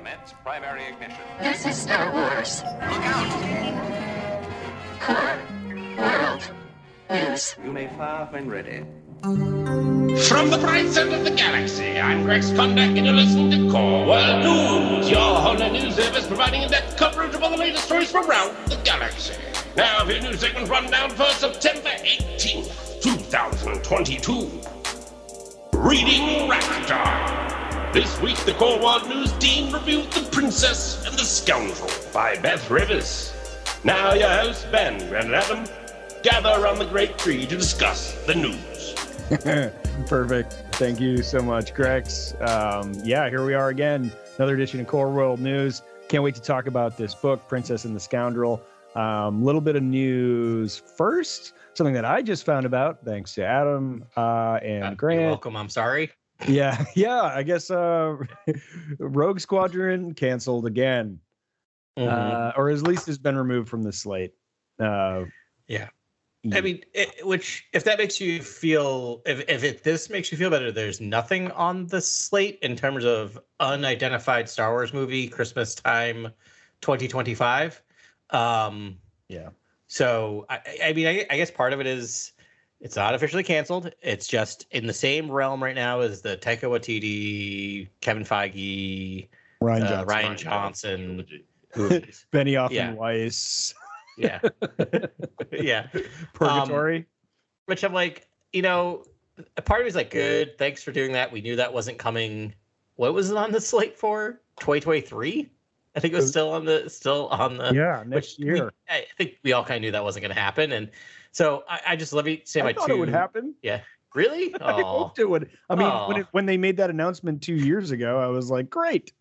Commence primary ignition. This is Star Wars. Look out! Core World News. You may fire when ready. From the bright center of the galaxy, I'm Greg Skondak, and you're listening to Core World News, your whole news service providing in-depth coverage of all the latest stories from around the galaxy. Now, for your news segment rundown for September 18th, 2022. Reading Raptor. This week, the Core World News team reviewed The Princess and the Scoundrel by Beth Revis. Now, your hosts, Ben and Adam, gather around the great tree to discuss the news. Perfect. Thank you so much, Grex. Um, yeah, here we are again. Another edition of Core World News. Can't wait to talk about this book, Princess and the Scoundrel. A um, little bit of news first. Something that I just found about, thanks to Adam uh, and Uh, Grant. You're welcome. I'm sorry. Yeah, yeah. I guess uh, Rogue Squadron canceled again, Mm-hmm. uh, or at least has been removed from the slate. Uh, Yeah. I mean, it, which if that makes you feel, if if it, this makes you feel better, there's nothing on the slate in terms of unidentified Star Wars movie Christmas time, 2025. Um, yeah. So I, I- I mean, I, I guess part of it is it's not officially canceled. It's just in the same realm right now as the Taika Waititi, Kevin Feige, Rian uh, Johnson, Rian Johnson Trilogy. movies. Benioff Yeah. and Weiss, yeah, yeah. Purgatory. which I'm like, you know, a part of me is like, good, thanks for doing that. We knew that wasn't coming. What was it on the slate for? 2023? I think it was still on the still on the yeah, next which year. We, I think we all kind of knew that wasn't going to happen, and so I, I just let me say I my thought two. it would happen. Yeah. Really? I Oh, hoped it would. I mean, when it, when they made that announcement two years ago, I was like, great.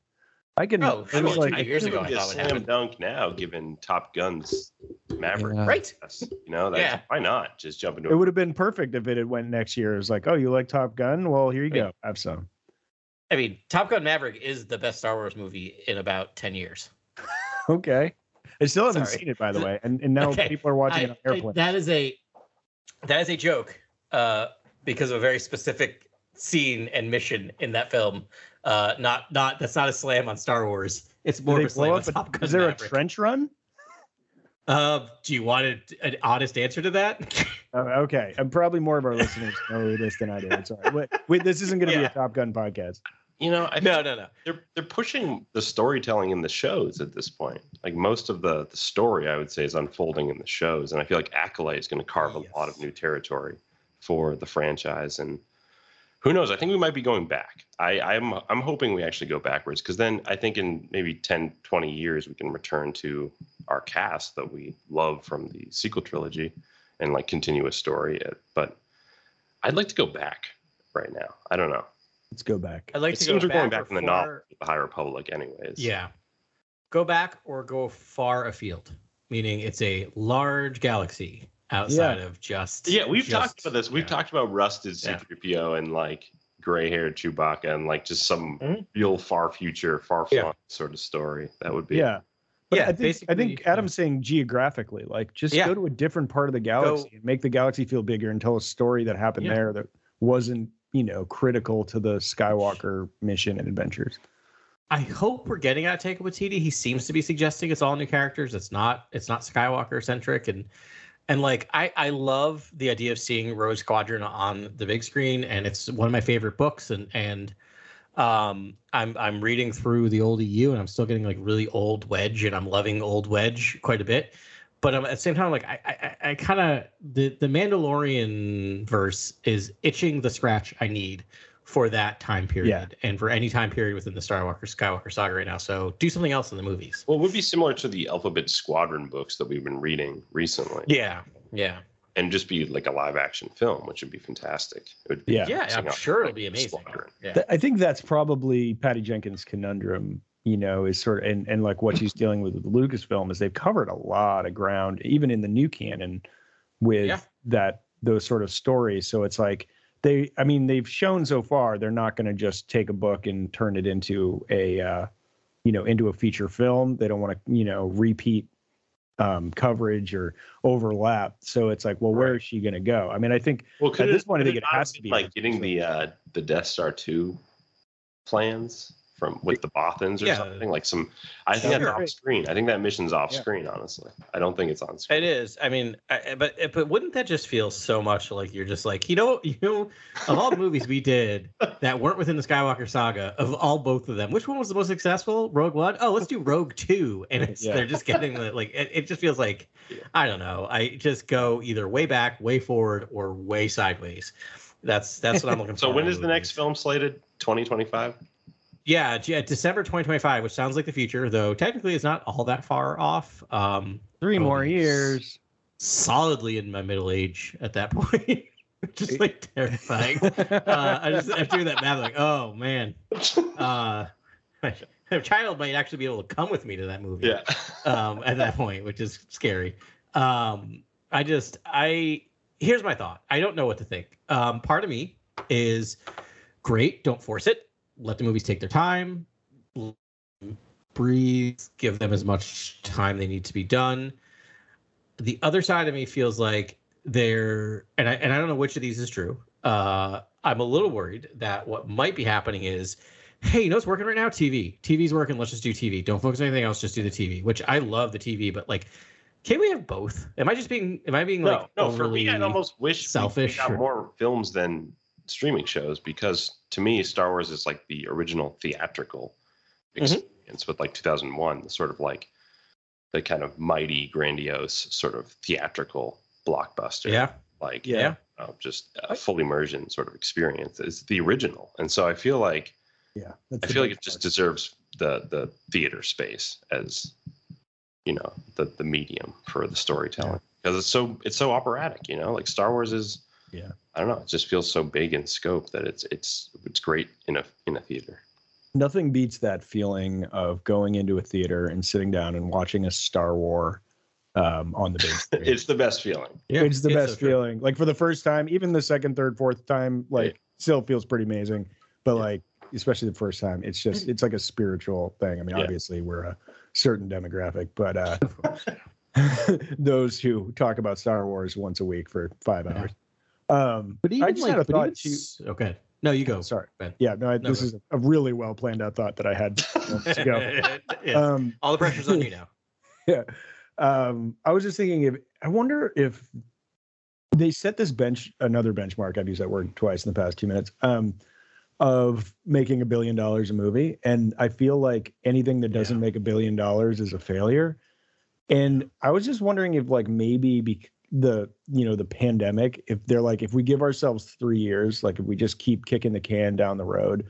I can. Oh, it was like two years ago, I be a thought would slam happen. dunk now, given Top Gun's Maverick. Yeah. right. Yes, You know, that's, Yeah. why not just jump into it would have been perfect if it had went next year. It was like, oh, you like Top Gun? Well, here you Right. go. Have some. I mean, Top Gun Maverick is the best Star Wars movie in about ten years. Okay. I still haven't Sorry. seen it, by the way, and and now Okay. people are watching I- it on I- that is a that is a joke uh, because of a very specific scene and mission in that film. Uh, not not that's not a slam on Star Wars. It's more of a slam on Top Gun is there Maverick. a trench run? Uh, do you want a- an honest answer to that? Oh, okay, and probably more of our listeners know this than I do. Sorry. Wait, wait this isn't going to be a Top Gun podcast. You know, I no, no, no. they're they're pushing the storytelling in the shows at this point. Like most of the the story, I would say, is unfolding in the shows, and I feel like Acolyte is going to carve a lot of new territory for the franchise. And who knows? I think we might be going back. I, I'm I'm hoping we actually go backwards because then I think in maybe 10, 20 years we can return to our cast that we love from the sequel trilogy and like continue a story. But I'd like to go back right now. I don't know. Let's go back. I'd like it to seems go we're going back back from the or novel, far- the High Republic, anyways. Yeah, go back or go far afield, meaning it's a large galaxy outside of just. Yeah, we've just- talked about this. We've yeah. talked about rusted C-3PO and like gray-haired Chewbacca and like just some Mhm. real far future, far Yeah. flung sort of story. That would be Yeah. But Yeah, I think I think Adam's saying geographically, like just Yeah. go to a different part of the galaxy and make the galaxy feel bigger and tell a story that happened Yeah. there that wasn't, you know, critical to the Skywalker mission and adventures. I hope we're getting at Taika Waititi. He seems to be suggesting it's all new characters. It's not. It's not Skywalker centric, and and like I I love the idea of seeing Rogue Squadron on the big screen, and it's one of my favorite books. And and um I'm I'm reading through the old EU, and I'm still getting like really old Wedge, and I'm loving old Wedge quite a bit. But um, at the same time, like I I, I kind of the the Mandalorian verse is itching the scratch I need for that time period and for any time period within the Star Walker Skywalker saga right now. So do something else in the movies. well, it would be similar to the Alphabet Squadron books that we've been reading recently, Yeah, yeah, and just be like a live-action film, which would be fantastic. It would be Yeah. yeah. I'm sure it'll be amazing. Squadron. Yeah, I think that's probably Patty Jenkins' conundrum, you know, is sort of and, and like what she's dealing with with Lucasfilm is they've covered a lot of ground, even in the new canon, with Yeah. that those sort of stories. So it's like they I mean, they've shown so far they're not gonna just take a book and turn it into a uh, you know, into a feature film. They don't want to, you know, repeat um, coverage or overlap. So it's like, well, where is she going to go? I mean, I think Well, At it, this point, I think it not has to be like getting the uh, the Death Star two plans from with the Bothans or Yeah. something like some. I think that's Sure. off screen. I think that mission's off Yeah. screen. Honestly, I don't think it's on screen. It is. I mean, I, but eh, but wouldn't that just feel so much like you're just like you know you know of all the movies we did that weren't within the Skywalker saga of all both of them, which one was the most successful? Rogue One. Oh, let's do Rogue Two, and it's, Yeah. they're just getting the like it, it just feels like Yeah. I don't know. I just go either way back, way forward, or way sideways. That's that's what I'm looking for. So when is in the next film slated? 2025. Yeah, yeah, December 2025, which sounds like the future, though technically it's not all that far off. Um, Three Oh, more years. solidly in my middle age at that point. just like terrifying. Uh, I just I'm that math like, oh man, uh, a child might actually be able to come with me to that movie. Yeah. Um, at that point, which is scary. Um, I just I here's my thought. I don't know what to think. Um, part of me is great. Don't force it. Let the movies take their time. Breathe. Give them as much time they need to be done. The other side of me feels like they're and I and I don't know which of these is true. Uh, I'm a little worried that what might be happening is, hey, you know what's working right now? TV. TV's working. Let's just do TV. Don't focus on anything else. Just do the TV. Which I love the TV, but like, can we have both? Am I just being? Am I being No, like no. For me, overly- almost wish we- selfish we got or- more films than streaming shows because to me, Star Wars is like the original theatrical Mhm. experience with like 2001, the sort of like the kind of mighty, grandiose sort of theatrical blockbuster. Yeah. Like Yeah. you know, just a full immersion sort of experience is the original, and so I feel like Yeah. I feel like it just part. deserves the the theater space as you know the the medium for the storytelling because it's so it's so operatic you know like Star Wars is Yeah. I don't know it just feels so big in scope that it's it's it's great in a in a theater nothing beats that feeling of going into a theater and sitting down and watching a Star War um, on the big screen. it's the best feeling Yeah, it's the so best true. feeling. Like for the first time, even the second, third, fourth time, like still feels pretty amazing. But Yeah. like especially the first time, it's just it's like a spiritual thing. I mean, Yeah. obviously we're a certain demographic, but uh those who talk about Star Wars once a week for five hours. Um But even I just like, had a thought too. okay. No, you go. Sorry. Ben. Yeah, no, I, No, this go. is a really well planned out thought that I had ago. Yeah. Um All the pressure's on you now. yeah. Um, I was just thinking if I wonder if they set this bench another benchmark. I've used that word twice in the past two minutes. Um, of making a billion dollars a movie, and I feel like anything that doesn't Yeah. make a billion dollars is a failure. And I was just wondering if like maybe the you know the pandemic, if they're like if we give ourselves three years, like if we just keep kicking the can down the road,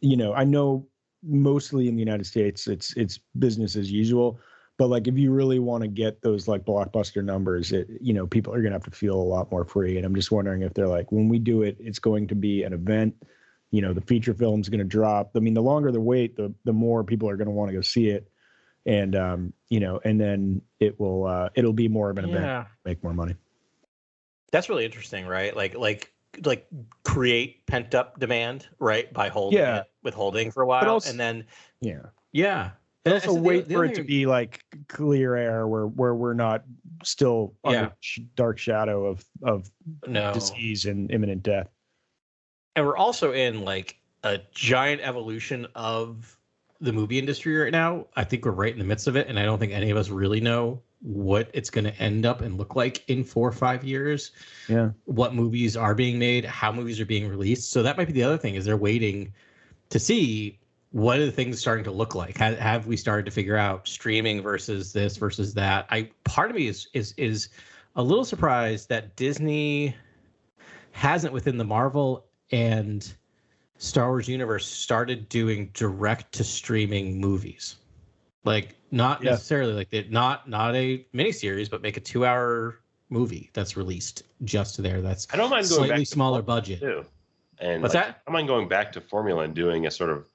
you know, I know mostly in the United States it's it's business as usual but like if you really want to get those like blockbuster numbers it you know people are going to have to feel a lot more free and i'm just wondering if they're like when we do it it's going to be an event you know the feature film's going to drop. I mean the longer the wait the the more people are going to want to go see it and um you know and then it will uh it'll be more of an event Yeah. make more money That's really interesting, right? Like like like create pent up demand, right? By holding Yeah. it, withholding for a while, also- and then yeah yeah, and And also so wait the for it to be like clear air where where we're not still Yeah. under sh- dark shadow of of no. disease and imminent death and we're also in like a giant evolution of the movie industry right now. I think we're right in the midst of it, and I don't think any of us really know what it's going to end up and look like in four or five years. yeah What movies are being made, how movies are being released. So that might be the other thing is they're waiting to see what are the things starting to look like. Have, have we started to figure out streaming versus this versus that? I part of me is is is a little surprised that Disney hasn't within the Marvel and Star Wars universe started doing direct to streaming movies. Like not Yeah. necessarily like they not not a miniseries, but make a two hour movie that's released just there. That's I don't mind going slightly back to smaller budget. too and What's like, that? I don't mind going back to formula and doing a sort of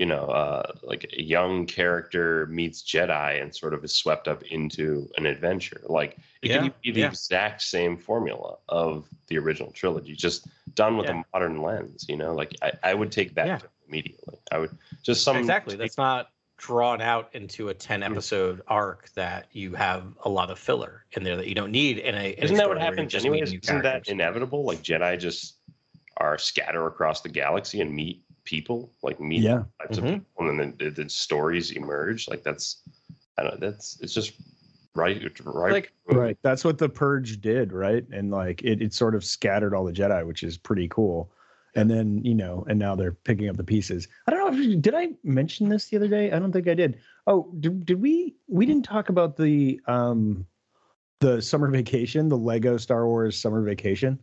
you know uh like a young character meets Jedi and sort of is swept up into an adventure like it Yeah, can be the yeah. exact same formula of the original trilogy just done with Yeah. a modern lens you know like I, I would take that immediately I would just some exactly. That's not drawn out into a 10 episode arc that you have a lot of filler in there that you don't need in a in Isn't that what story where you're happens anyways? Isn't that inevitable? Like Jedi just are scatter across the galaxy and meet people, like meet Yeah. types Mhm. of people, and then the, the stories emerge. Like that's, I don't know. That's it's just right, right, Like- Right. That's what the purge did, right? And like it, it sort of scattered all the Jedi, which is pretty cool. And then, you know, and now they're picking up the pieces. I don't know if did I mention this the other day? I don't think I did. Oh, did, did we we didn't talk about the um the summer vacation, the Lego Star Wars summer vacation?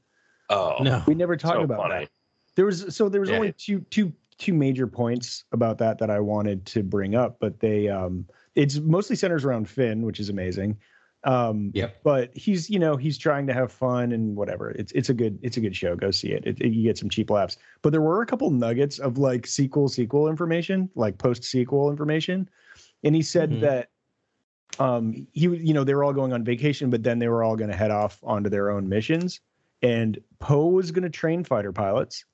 Oh No. We never talked so about funny. that. There was so there was Yeah. only two two two major points about that that I wanted to bring up, but they um it's mostly centers around Finn, which is amazing. Um Yep. but he's you know he's trying to have fun and whatever. It's it's a good it's a good show. Go see it. it, it- you get some cheap laughs. But there were a couple nuggets of like sequel sequel information, like post sequel information, and he said Mhm. that um he you know they were all going on vacation, but then they were all going to head off onto their own missions, and Poe was going to train fighter pilots.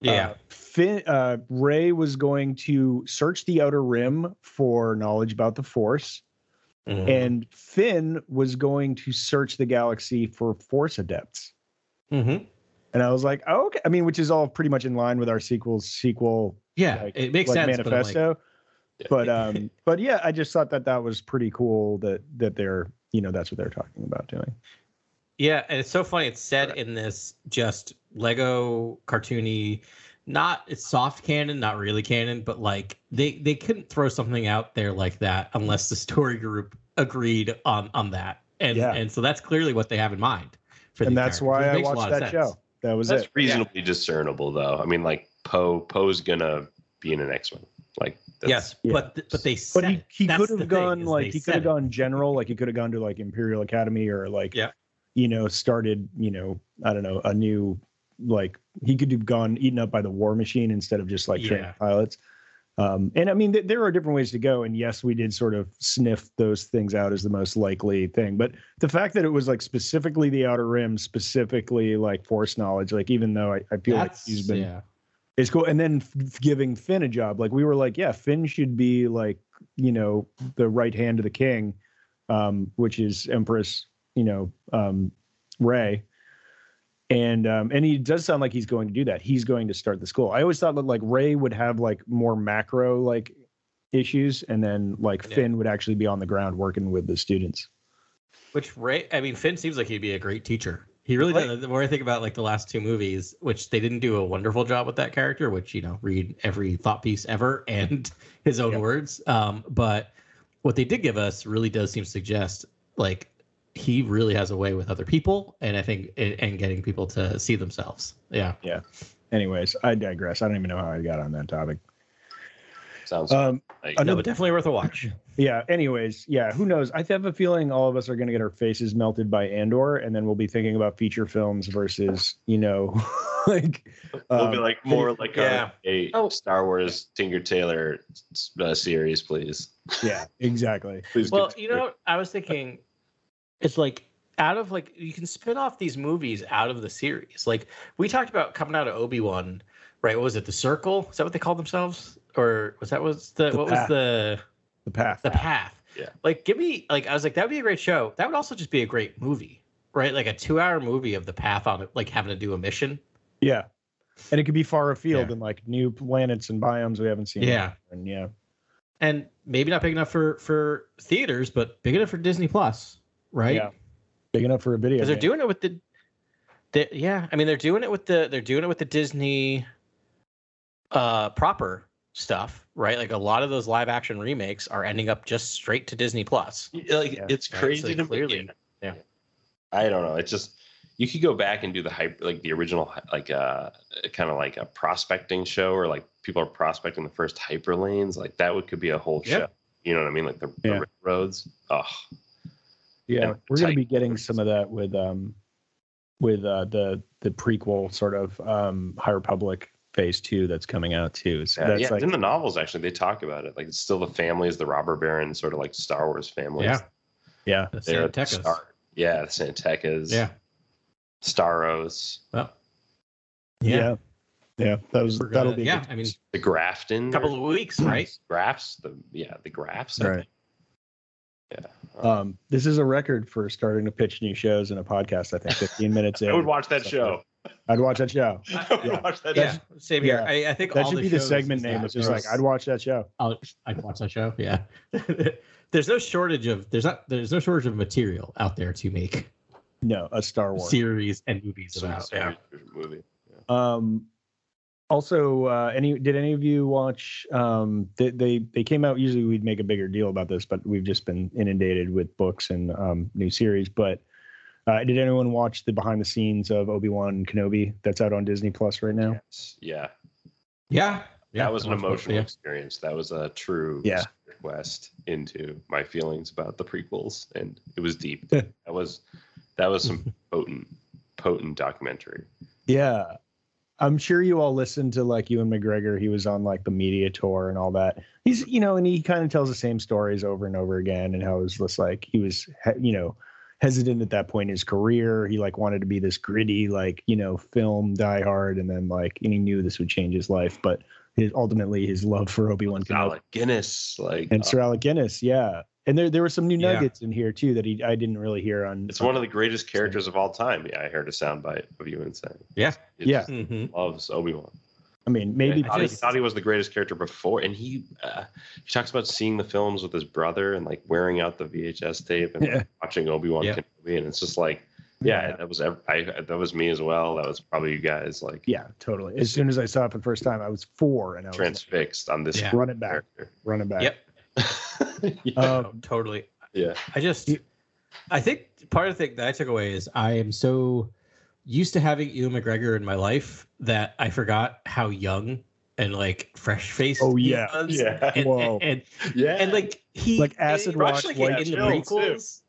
Yeah. Uh, Finn, uh, Ray was going to search the outer rim for knowledge about the Force, Mhm. and Finn was going to search the galaxy for Force adepts. Mhm. And I was like, oh, okay. I mean, which is all pretty much in line with our sequel's sequel Yeah, like- it makes like sense. But like, manifesto. But, um, but yeah, I just thought that that was pretty cool that that they're you know that's what they're talking about doing. Yeah, and it's so funny. It's said in this just Lego cartoony, not it's soft canon, not really canon, but like they they couldn't throw something out there like that unless the story group agreed on on that, and Yeah. and so that's clearly what they have in mind. For And that's characters. why I makes a lot watched that sense. show. That was That's it. reasonably discernible, though. I mean, like Poe, Poe's gonna be in the next one. Like that's, Yes, Yeah. but th- but they But he, he could have gone is like he could have gone general, like he could have gone to like Imperial Academy or like Yeah. you know, started, you know, I don't know, a new like he could have gone eaten up by the war machine instead of just like training Yeah. pilots. Um, and I mean, th- there are different ways to go. And yes, we did sort of sniff those things out as the most likely thing. But the fact that it was like specifically the Outer Rim, specifically like Force knowledge, like even though I, I feel like he's been yeah. it's cool. And then f- giving Finn a job, like we were like, yeah, Finn should be like, you know, the right hand of the king, um, which is Empress, you know, um, Ray. And um, and he does sound like he's going to do that. He's going to start the school. I always thought that like Ray would have like more macro like issues, and then like Yeah. Finn would actually be on the ground working with the students. Which Ray, I mean, Finn seems like he'd be a great teacher. He really Right. does. The more I think about like the last two movies, which they didn't do a wonderful job with that character, which you know, read every thought piece ever and his own Yeah. words. Um, but what they did give us really does seem to suggest like he really has a way with other people, and I think and and getting people to see themselves. Yeah. Yeah. Anyways, I digress. I don't even know how I got on that topic. sounds Um, like No, but definitely worth a watch. Yeah. Anyways, yeah. Who knows? I have a feeling all of us are going to get our faces melted by Andor, and then we'll be thinking about feature films versus, you know, like. we'll be um, like more like yeah. a, a Oh. Star Wars Tinker Tailor uh, series, please. yeah, exactly. Please. Well, you know, I was thinking, it's like out of like you can spin off these movies out of the series. Like we talked about coming out of Obi Wan, right? What was it? The Circle? Is that what they called themselves? Or was that was the, The what Path. was the The path. the path? Yeah. Like give me like I was like that would be a great show. That would also just be a great movie, right? Like a two hour movie of the path on like having to do a mission. Yeah. And it could be far afield Yeah. and like new planets and biomes we haven't seen. Yeah. And yeah. And maybe not big enough for for theaters, but big enough for Disney Plus, right? Yeah. Big enough for a video. because they're doing it with the, the yeah i mean they're doing it with the they're doing it with the disney uh proper stuff right like a lot of those live action remakes are ending up just straight to disney plus like Yeah. it's Right, crazy so to clearly- me. yeah. I don't know. It's just you could go back and do the hype like the original like uh kind of like a prospecting show or like people are prospecting the first hyper lanes like that would could be a whole Yep. show. You know what I mean? Like the, Yeah. the roads. Oh, Yeah, and we're going to be getting some of that with um with uh the the prequel sort of um High Republic phase 2 that's coming out too. So yeah, that's yeah. like in the novels actually they talk about it. Like it's still the families, the robber baron, sort of like Star Wars families. Yeah. yeah. the They're at the San Tekkas. start. Yeah, the San Tekkas. yeah Staros, well Yeah. yeah, Yeah, that was We're that'll be yeah good- i mean the Grafton. a couple of weeks right Grafs. The yeah, the Grafs. Right. Think. Yeah. Um, this is a record for starting to pitch new shows in a podcast. I think 15 minutes in. I would watch that show. I'd watch that show. I Yeah. watch that. Yeah, same here. yeah. I, I think That all should the be the segment name. It's just like I'd watch that show. I'll, I'd watch that show. Yeah. there's no shortage of there's not there's no shortage of material out there to make No, a Star Wars. series and movies Some about. Yeah. series or movie. Um, also, uh, any did any of you watch? Um, they, they they came out. Usually, we'd make a bigger deal about this, but we've just been inundated with books and um, new series. But uh, did anyone watch the behind the scenes of Obi Wan Kenobi that's out on Disney Plus right now? Yes. Yeah. Yeah. Yeah. that was an I watched emotional yeah. experience. That was a true Yeah. quest into my feelings about the prequels, and it was deep. that was that was some potent, potent documentary. Yeah. I'm sure you all listened to like Ewan McGregor. He was on like the media tour and all that. He's, you know, and he kind of tells the same stories over and over again and how it was just like he was, you know, hesitant at that point in his career. He like wanted to be this gritty, like, you know, film diehard. And then like, and he knew this would change his life. But his, ultimately, his love for Obi Wan Kenobi Alec Guinness, like and uh, Sir Alec Guinness. Yeah. And there, there were some new Yeah. nuggets in here too that he, I didn't really hear on. it's one of the greatest characters of all time. Yeah, I heard a soundbite of Ewan saying, Yeah. He Yeah. just Mhm. loves Obi Wan. I mean, maybe I thought, he thought he was the greatest character before, and he uh, he talks about seeing the films with his brother and like wearing out the VHS tape and like, watching Obi Wan Yeah. Kenobi, and it's just like, yeah, Yeah. that was ev- I that was me as well. That was probably you guys like yeah, totally. As soon as I saw it for the first time, I was four and I was like, transfixed on this Yeah. run it back, character. run it back. Yep. yeah. Um, Oh, totally. yeah. I just, I think part of the thing that I took away is I am so used to having Ewan McGregor in my life that I forgot how young and like fresh faced. Oh, yeah. Yeah. And, Whoa. and, and, Yeah. and, like he Like acid much wash, like in the chill, too. prequels.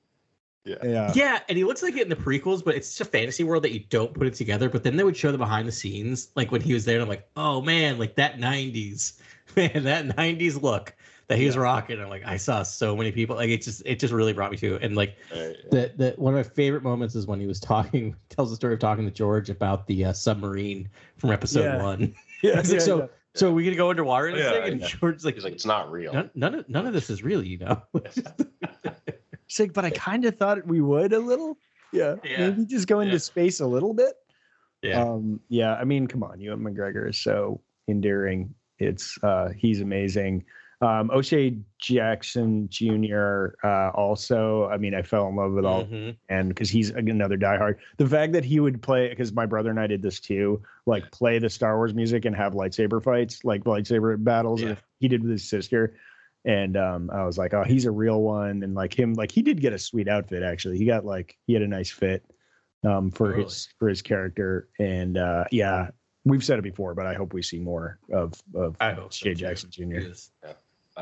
Yeah. Yeah, and he looks like it in the prequels, but it's just a fantasy world that you don't put it together. But then they would show the behind the scenes, like when he was there, and I'm like, oh man, like that '90s, man, that '90s look that he was rocking. I'm like, I saw so many people. Like it just, it just really brought me to. And like Right, the, the one of my favorite moments is when he was talking, tells the story of talking to George about the uh, submarine from episode Yeah. one. Yeah, like, yeah, so, yeah. so we gonna go underwater in this Yeah, thing? And yeah. George's like, He's like, it's not real. none, none of none of this is real, you know. It's like, but I kind of thought we would a little. Yeah. Yeah. Maybe just go into Yeah. space a little bit. yeah, Um, yeah. I mean, come on. Ewan McGregor is so endearing. It's uh he's amazing. Um O'Shea Jackson Jr. uh also, I mean, I fell in love with all Mhm. and because he's another diehard. The fact that he would play because my brother and I did this too, like play the Star Wars music and have lightsaber fights, like lightsaber battles. Yeah. He did with his sister, and um, I was like, oh, he's a real one. And like him, like he did get a sweet outfit actually. He got like he had a nice fit um, for Totally. his for his character, and uh, yeah, we've said it before, but I hope we see more of of I hope so. Jackson Jr. It is. I also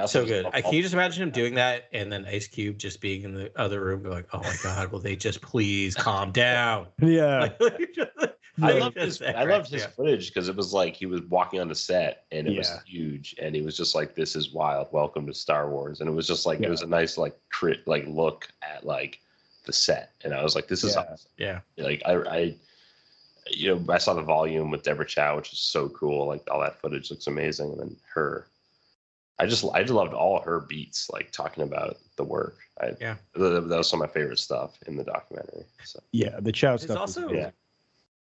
so good. I can you just imagine him doing that and then Ice Cube just being in the other room, be like, "Oh my God, will they just please calm down?" Yeah, Like, I like, loved just his, that I loved his yeah. footage because it was like he was walking on the set and it was huge and he was just like, "This is wild. Welcome to Star Wars." And it was just like Yeah. it was a nice like crit like look at like the set, and I was like, "This is Yeah. awesome." Yeah, Like I, I, you know, I saw the volume with Deborah Chow, which is so cool. Like all that footage looks amazing, and then her. I just I just loved all her beats, like talking about the work. I, Yeah. that, that was some of my favorite stuff in the documentary. So yeah. The Chow it's stuff. also was, yeah.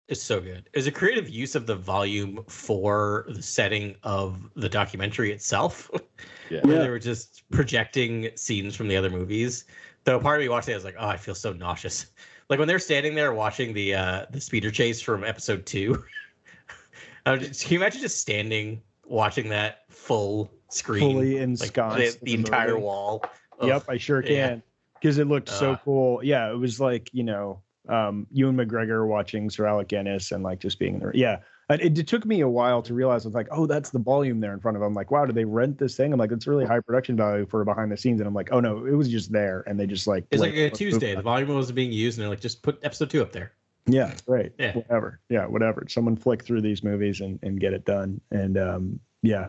it's so good. It's a creative use of the volume for the setting of the documentary itself. yeah, where Yeah. they were just projecting scenes from the other movies. Though part of me watching it I was like, oh, I feel so nauseous. Like when they're standing there watching the uh the speeder chase from episode two. Just- can you imagine just standing watching that full screen, fully like ensconced. the, the entire movie. wall? Ugh. Yep, I sure can. Because it looked so Uh. cool. Yeah, it was like, you know, um, Ewan McGregor watching Sir Alec Guinness and like just being there. Yeah. And it, it took me a while to realize I was like, oh, that's the volume there in front of them. like, wow, did they rent this thing? I'm like, it's really high production value for behind the scenes. And I'm like, oh no, it was just there. And they just like It's like a Tuesday. The volume wasn't being used, and they're like, just put episode two up there. Yeah, right. Yeah. Whatever. Yeah, whatever. Someone flick through these movies and, and get it done. And um, yeah.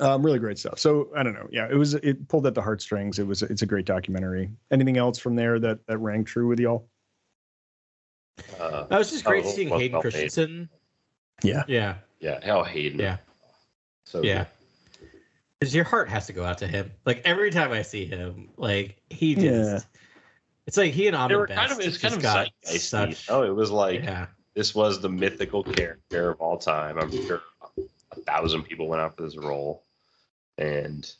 Um, really great stuff. So I don't know. Yeah, it was it pulled at the heartstrings. It was it's a great documentary. Anything else from there that that rang true with y'all? uh, That was just great Oh, seeing Hayden well made. Christensen. Yeah. Yeah, yeah. How Hayden, yeah, so yeah. Because your heart has to go out to him. Like every time I see him, like he just. Yeah. It's like he and They Ahmed were Best kind of it's kind of got zeitgeisty. such. Oh, it was like yeah, this was the mythical character of all time. I'm sure a thousand people went out for this role, and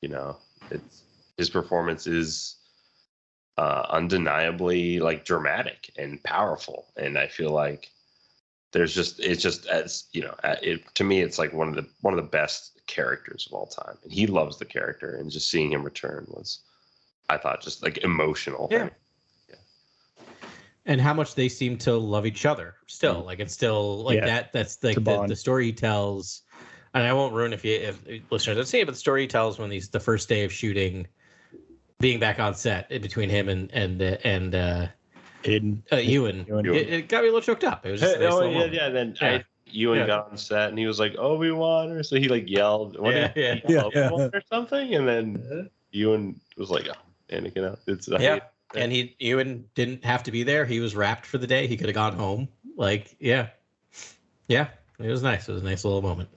you know, it's his performance is uh, undeniably like dramatic and powerful, and I feel like there's just it's just as you know, uh, it to me it's like one of the one of the best characters of all time, and he loves the character, and just seeing him return was, I thought, just like emotional. Yeah. and how much they seem to love each other still like it's still like Yeah. that that's like a the, the story he tells and i won't ruin if you if listeners don't see it but the story he tells when he's the first day of shooting being back on set between him and and uh, and uh, Hayden. uh ewan, Ewan. It, it got me a little choked up it was just a nice oh yeah, yeah. Then Yeah. I, Ewan Yeah. got on set and he was like Obi Wan, or so he like yelled, what Yeah, did he yeah. Yeah, or something, and then Ewan was like, oh, Anakin out. It's I yeah hate- and he ewan didn't have to be there he was wrapped for the day he could have gone home like yeah yeah it was nice it was a nice little moment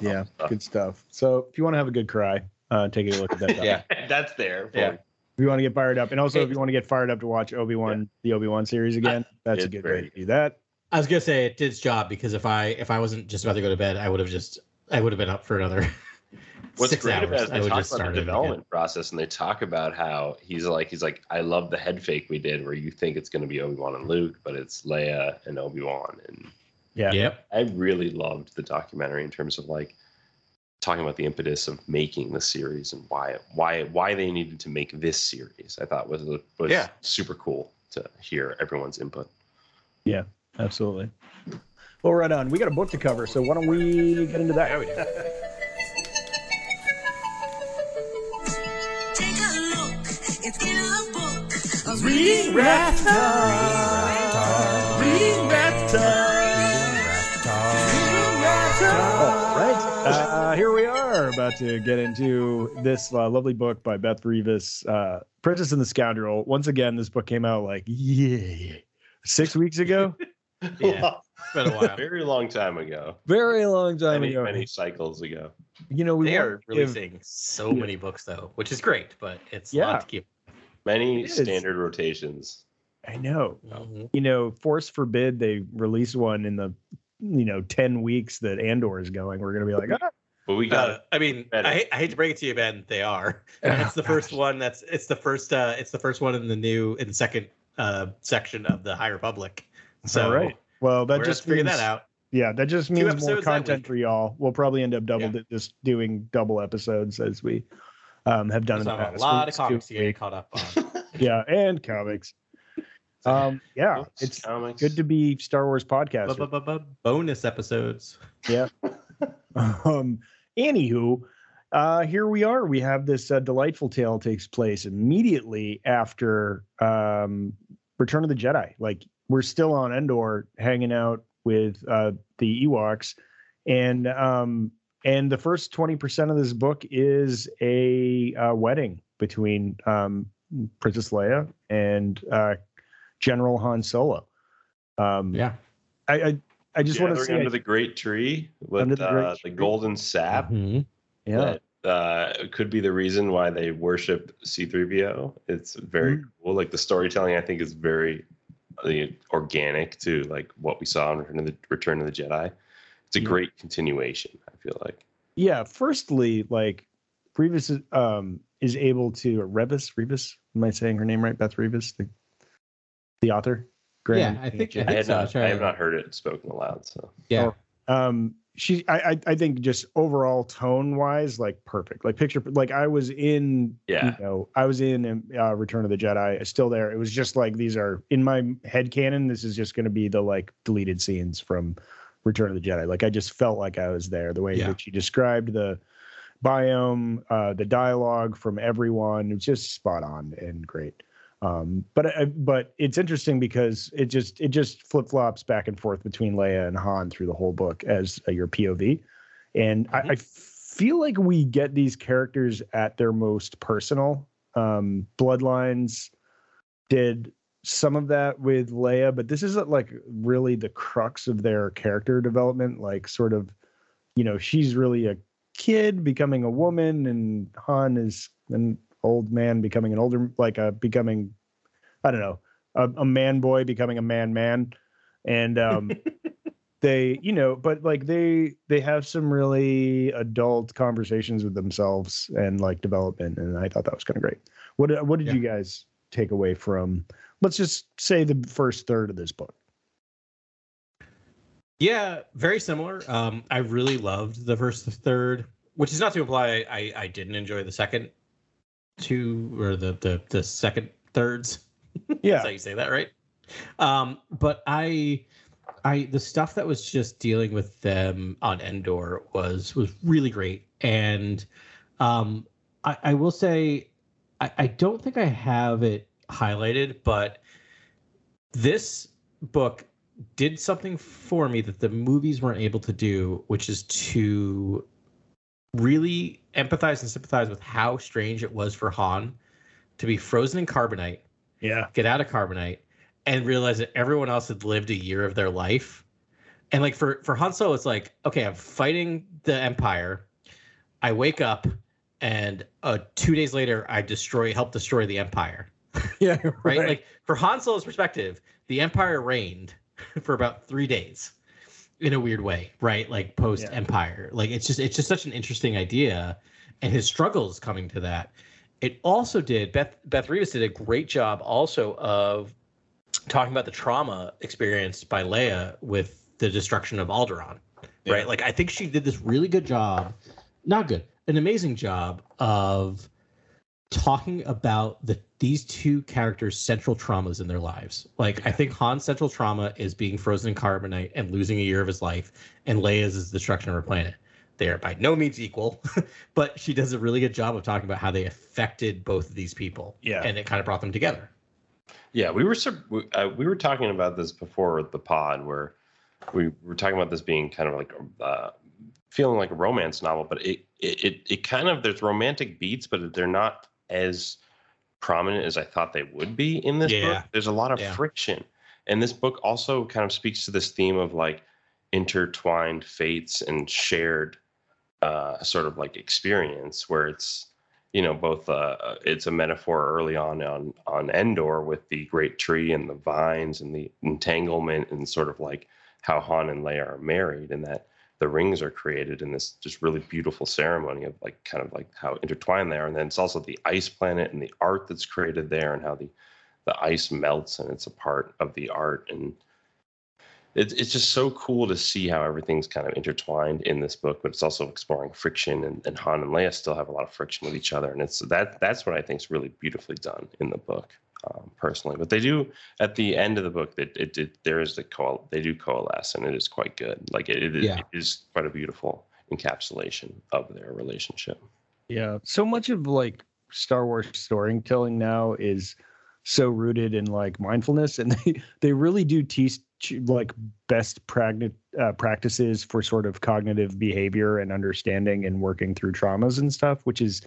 Yeah, stuff. good stuff. So if you want to have a good cry, uh, take a look at that. yeah that's there. Yeah. If you want to get fired up, and also if you want to get fired up to watch Obi Wan, the Obi Wan series again, that's a good very way to do that. I was gonna say it did its job because if I if I wasn't just about to go to bed, I would have just I would have been up for another What's six great hours. about it is they talk about start the it again. development process and they talk about how he's like he's like I love the head fake we did where you think it's going to be Obi Wan and Luke, but it's Leia and Obi Wan, and Yeah. Yep. I really loved the documentary in terms of like talking about the impetus of making the series and why why why they needed to make this series. I thought was was Yeah. super cool to hear everyone's input. Yeah, absolutely. Well, right on. We got a book to cover, so why don't we get into that? Yeah, we do. Take a look, it's about to get into this uh, lovely book by Beth Revis, uh, Princess and the Scoundrel. Once again, this book came out like, yeah, six weeks ago. Yeah. It's been a while. Very long time ago. Very long time Many, ago. many cycles ago. You know, we They are to give- releasing so many books though, which is great, but it's a Yeah. lot to keep. Many It is. standard rotations. I know. Mhm. You know, force forbid they release one in the, you know, 10 weeks that Andor is going. We're going to be like, ah, But we got Uh, I mean, I hate, I hate to break it to you, Ben. They are. it's the first one. That's it's the first. Uh, it's the first one in the new in the second uh, section of the High Republic. So all right. Well, that just just figure that out. Yeah, that just means more content for y'all. We'll probably end up double Yeah. just doing double episodes as we um, have done in the past. a lot Weeks, of comics to get caught up on. Yeah, and comics. Um, yeah, books, it's comics. good to be Star Wars podcast. Bonus episodes. Yeah. um, anywho, uh, here we are. We have this uh, delightful tale takes place immediately after um, Return of the Jedi. Like we're still on Endor, hanging out with uh, the Ewoks, and um, and the first twenty percent of this book is a uh, wedding between um, Princess Leia and uh, General Han Solo. Um, Yeah. I, I I just want to Gathering say, under the great tree with Under the great uh, tree. the golden sap. Mhm. yeah. That uh, could be the reason why they worship C3PO. It's very Mm. cool. Like the storytelling, I think, is very uh, organic to like what we saw in Return of the Return of the Jedi. It's a Yeah. great continuation. I feel like. yeah firstly like Revis is, um is able to Rebus Revis Revis am I saying her name right Beth Rebus, the the author Yeah, I think- I I, think had so. not, I have not heard it spoken aloud. So Yeah. um she I, I I think just overall tone wise like perfect like picture like I was in Yeah. you know I was in uh, Return of the Jedi still there it was just like these are in my head canon this is just going to be the like deleted scenes from Return of the Jedi like I just felt like I was there the way Yeah. that she described the biome uh the dialogue from everyone it's just spot on and great um but I, but it's interesting because it just it just flip-flops back and forth between Leia and Han through the whole book as uh, your POV and I, I feel like we get these characters at their most personal. Um bloodlines did some of that with Leia but this isn't like really the crux of their character development like sort of you know she's really a kid becoming a woman and Han is an old man becoming an older like a becoming I don't know a, a man boy becoming a man man and um, they, you know, but like they they have some really adult conversations with themselves and like development, and I thought that was kind of great. What what did Yeah. you guys take away from? Let's just say the first third of this book. Yeah, very similar. Um, I really loved the first third, which is not to imply I, I didn't enjoy the second two or the the, the second thirds. Yeah, That's how you say that, right? Um, but I, I the stuff that was just dealing with them on Endor was was really great, and um, I, I will say, I, I don't think I have it highlighted, but this book did something for me that the movies weren't able to do, which is to really empathize and sympathize with how strange it was for Han to be frozen in carbonite yeah, get out of carbonite and realize that everyone else had lived a year of their life. And like for for Han Solo, it's like okay i'm fighting the empire. I wake up and uh two days later i destroy help destroy the empire. Yeah, right? like for Han Solo's perspective the empire reigned for about three days in a weird way right? Like post empire. Like it's just it's just such an interesting idea and his struggles coming to that. It also did beth beth Revis did a great job also of talking about the trauma experienced by leia with the destruction of alderaan right? Like i think she did this really good job not good an amazing job of talking about the these two characters central traumas in their lives. Like i think han's central trauma is being frozen in carbonite and losing a year of his life and leia's is the destruction of her planet. They are by no means equal but she does a really good job of talking about how they affected both of these people Yeah. and it kind of brought them together. Yeah, we were we, uh, we were talking about this before the pod, where we were talking about this being kind of like uh, feeling like a romance novel, but it, it it it kind of there's romantic beats, but they're not as prominent as I thought they would be in this Yeah. book. There's a lot of Yeah. friction, and this book also kind of speaks to this theme of like intertwined fates and shared uh, sort of like experience, where it's you know both uh it's a metaphor early on on on endor with the great tree and the vines and the entanglement and sort of like how han and leia are married and that the rings are created in this just really beautiful ceremony of like kind of like how intertwined they are. And then it's also the ice planet and the art that's created there and how the the ice melts and it's a part of the art. And it's it's just so cool to see how everything's kind of intertwined in this book, but it's also exploring friction, and, and Han and Leia still have a lot of friction with each other, and it's that that's what I think is really beautifully done in the book, um, personally. But they do at the end of the book that it, it, there is the co they do coalesce, and it is quite good. Like it, it, is- Yeah. it is quite a beautiful encapsulation of their relationship. Yeah. So much of like Star Wars storytelling now is so rooted in like mindfulness and they they really do teach like best pragna- uh, practices for sort of cognitive behavior and understanding and working through traumas and stuff which is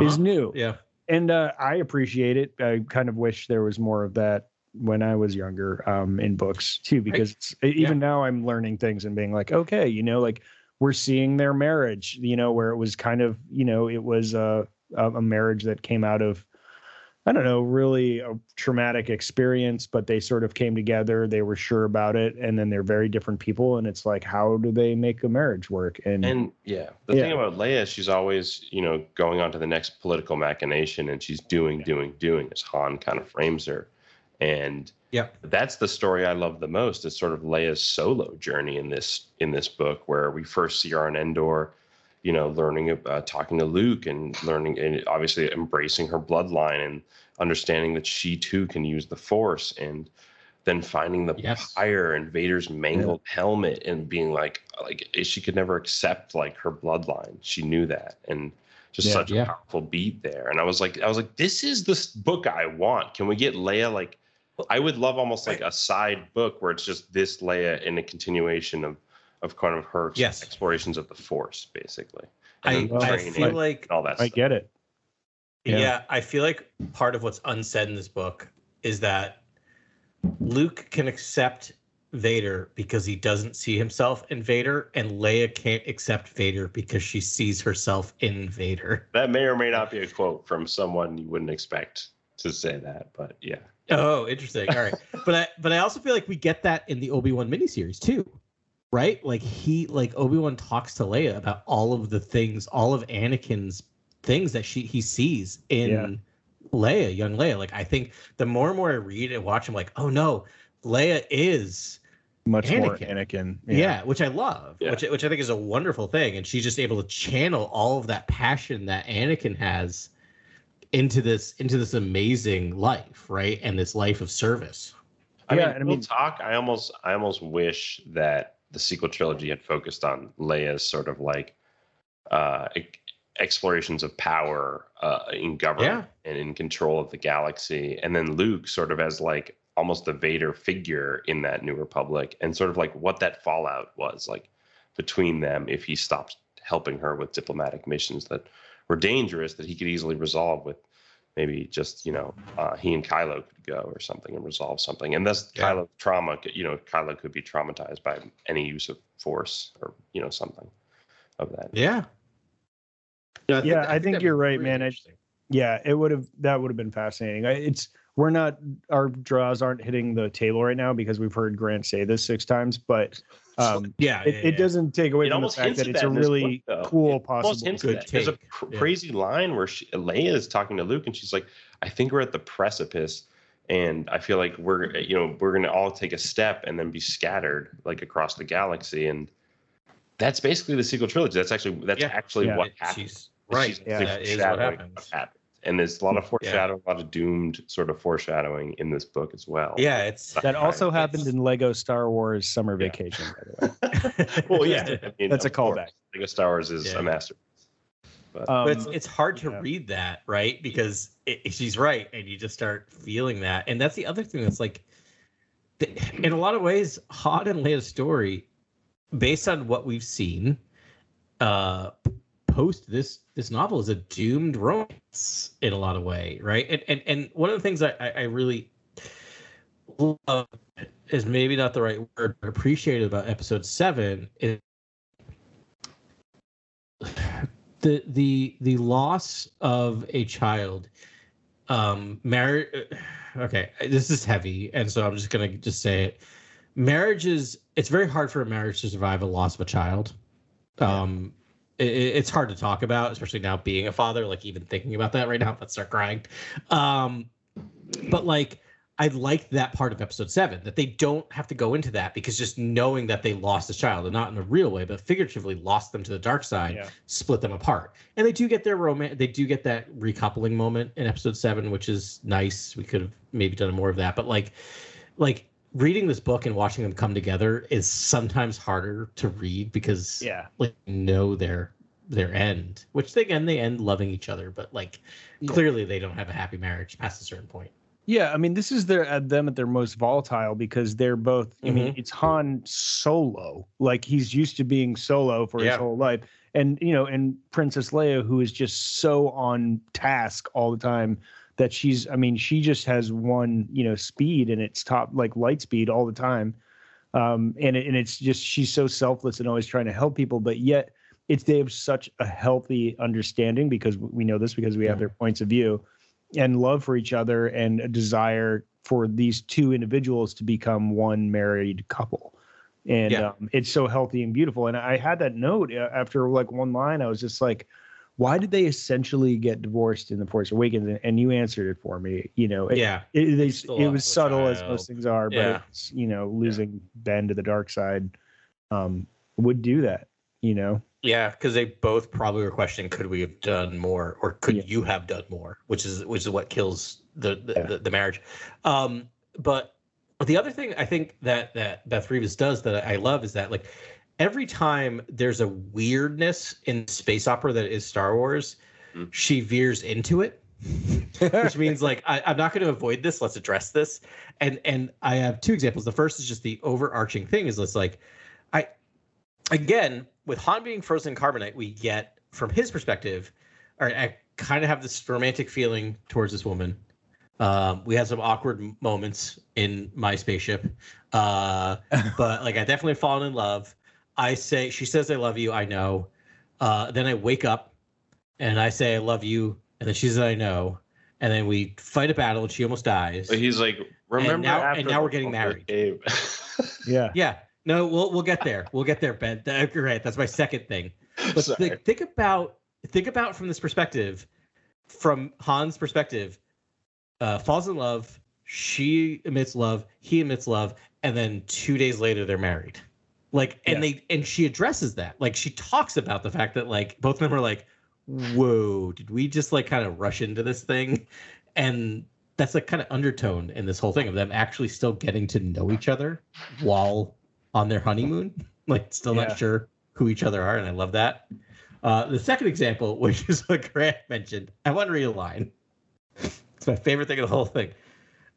is new yeah and uh, I appreciate it. I kind of wish there was more of that when I was younger um, in books too, because it's, e, even now I'm learning things and being like, okay, you know, like we're seeing their marriage, you know, where it was kind of, you know, it was a a marriage that came out of, I don't know, really a traumatic experience, but they sort of came together. They were sure about it, and then they're very different people, and it's like, how do they make a marriage work? And, And yeah, the Yeah. thing about Leia, she's always, you know, going on to the next political machination and she's doing, doing, doing as Han kind of frames her. And yeah that's the story I love the most It's sort of Leia's solo journey in this in this book where we first see her on Endor, you know, learning about uh, talking to Luke and learning and obviously embracing her bloodline and understanding that she too can use the force and then finding the Yes. pyre and Vader's mangled helmet and being like like eh, she could never accept like her bloodline. She knew that and just Yeah. such Yeah. a powerful beat there. And I was like I was like this is the book I want. Can we get Leia like I would love almost like a side book where it's just this Leia in a continuation of of kind of her Yes. explorations of the Force, basically. I, And I training feel like all that. I stuff. get it. Yeah. Yeah. I feel like part of what's unsaid in this book is that Luke can accept Vader because he doesn't see himself in Vader, and Leia can't accept Vader because she sees herself in Vader. That may or may not be a quote from someone you wouldn't expect to say that, but yeah. Oh, interesting. All right, but I but I also feel like we get that in the Obi Wan miniseries too, right? Like he like Obi Wan talks to Leia about all of the things, all of Anakin's things that she he sees in Yeah. Leia, young Leia. Like I think the more and more I read and watch, I'm like, oh no, Leia is Much more Anakin. Anakin. yeah, which I love, Yeah. which which I think is a wonderful thing, and she's just able to channel all of that passion that Anakin has into this into this amazing life, right, and this life of service. I Yeah, mean, and I real mean- talk. I almost, I almost wish that the sequel trilogy had focused on Leia's sort of like uh, explorations of power uh, in government and in control of the galaxy, and then Luke sort of as like almost the Vader figure in that New Republic, and sort of like what that fallout was like between them if he stopped helping her with diplomatic missions that were dangerous that he could easily resolve with maybe just you know uh, he and Kylo could go or something and resolve something. And that's Yeah. Kylo trauma. could- You know, Kylo could be traumatized by any use of force or you know something of that. Yeah. No, Yeah, I think that'd be you're right, really man. I- Yeah, it would have that would have been fascinating. I- It's we're not our draws aren't hitting the table right now because we've heard Grant say this six times, but um, yeah, it, yeah, it doesn't take away It from the almost fact hints that it's that a really book, cool It possible. Good at that. There's a take. cr- Yeah. crazy line where she, Leia is talking to Luke, and she's like, "I think we're at the precipice." And I feel like we're, you know, we're gonna all take a step and then be scattered like across the galaxy, and that's basically the sequel trilogy. That's actually that's Yeah. actually Yeah. what happens. right. She's Yeah. That is what foreshadowing happens. Happened. And there's a lot of foreshadowing, a lot of doomed sort of foreshadowing in this book as well. Yeah, it's That also It's- happened in Lego Star Wars Summer Yeah. Vacation, by the way. well, yeah. I mean, That's a of course, callback. Lego Star Wars is Yeah. a masterpiece. But Um, but it's, it's hard to yeah. read that right because it, it- she's right and you just start feeling that and that's the other thing that's like the, in a lot of ways Han and Leia's story based on what we've seen uh post this this novel is a doomed romance in a lot of way right? And and, and one of the things I, I really love is maybe not the right word but appreciate about episode seven is the the the loss of a child um marriage okay this is heavy and so i'm just gonna just say it. Marriage is it's very hard for a marriage to survive a loss of a child. Um it, it's hard to talk about especially now being a father like even thinking about that right now let's start crying um but like I like that part of episode seven that they don't have to go into that because just knowing that they lost a child and not in a real way, but figuratively lost them to the dark side, Yeah. split them apart. And they do get their romance. They do get that recoupling moment in episode seven, which is nice. We could have maybe done more of that, but like, like reading this book and watching them come together is sometimes harder to read because yeah, like know their their end, which they, again they end loving each other, but like Yeah. clearly they don't have a happy marriage past a certain point. yeah. I mean, this is their at them at their most volatile because they're both. I mean, Mhm. it's Han solo, like he's used to being solo for his whole life, and you know, and Princess Leia, who is just so on task all the time that she's. I mean, she just has one, you know, speed and it's top like light speed all the time. um, and it, and it's just she's so selfless and always trying to help people, but yet it's they have such a healthy understanding because we know this because we have their points of view and love for each other and a desire for these two individuals to become one married couple. And Yeah. um, it's so healthy and beautiful. And I had that note uh, after like one line. I was just like, why did they essentially get divorced in the Force Awakens? And, and you answered it for me. You know, it, Yeah. it, Still it was subtle as most things are, but Yeah. it's you know losing Ben to the dark side um, would do that. You know, Yeah, because they both probably were questioning, could we have done more, or could Yeah. you have done more? Which is which is what kills the the, Yeah. the, the marriage. Um, but the other thing I think that that Beth Revis does that I love is that like every time there's a weirdness in space opera that is Star Wars, Mm. she veers into it. which means like I, I'm not going to avoid this. Let's address this. And and I have two examples. The first is just the overarching thing is it's like I again with Han being frozen in carbonite, we get from his perspective, or I kind of have this romantic feeling towards this woman. Um, we had some awkward moments in my spaceship, uh, but like I definitely fallen in love. I say she says I love you. I know. Uh, then I wake up and I say I love you, and then she says I know, and then we fight a battle, and she almost dies. But he's like, remember now- after and now we're getting married. Yeah. Yeah, no, we'll we'll get there. We'll get there, Ben. That- Right, that's my second thing. But Sorry. think, think about think about from this perspective, from Han's perspective, uh, falls in love. She emits love. He emits love, and then two days later they're married. Like, and they and she addresses that. Like, she talks about the fact that like both of them are like, "Whoa, did we just like kind of rush into this thing?" And that's like kind of undertone in this whole thing of them actually still getting to know each other while on their honeymoon. Like, still Yeah. not sure who each other are, and I love that. Uh, the second example, which is what Grant mentioned, I want to read a line. It's my favorite thing of the whole thing.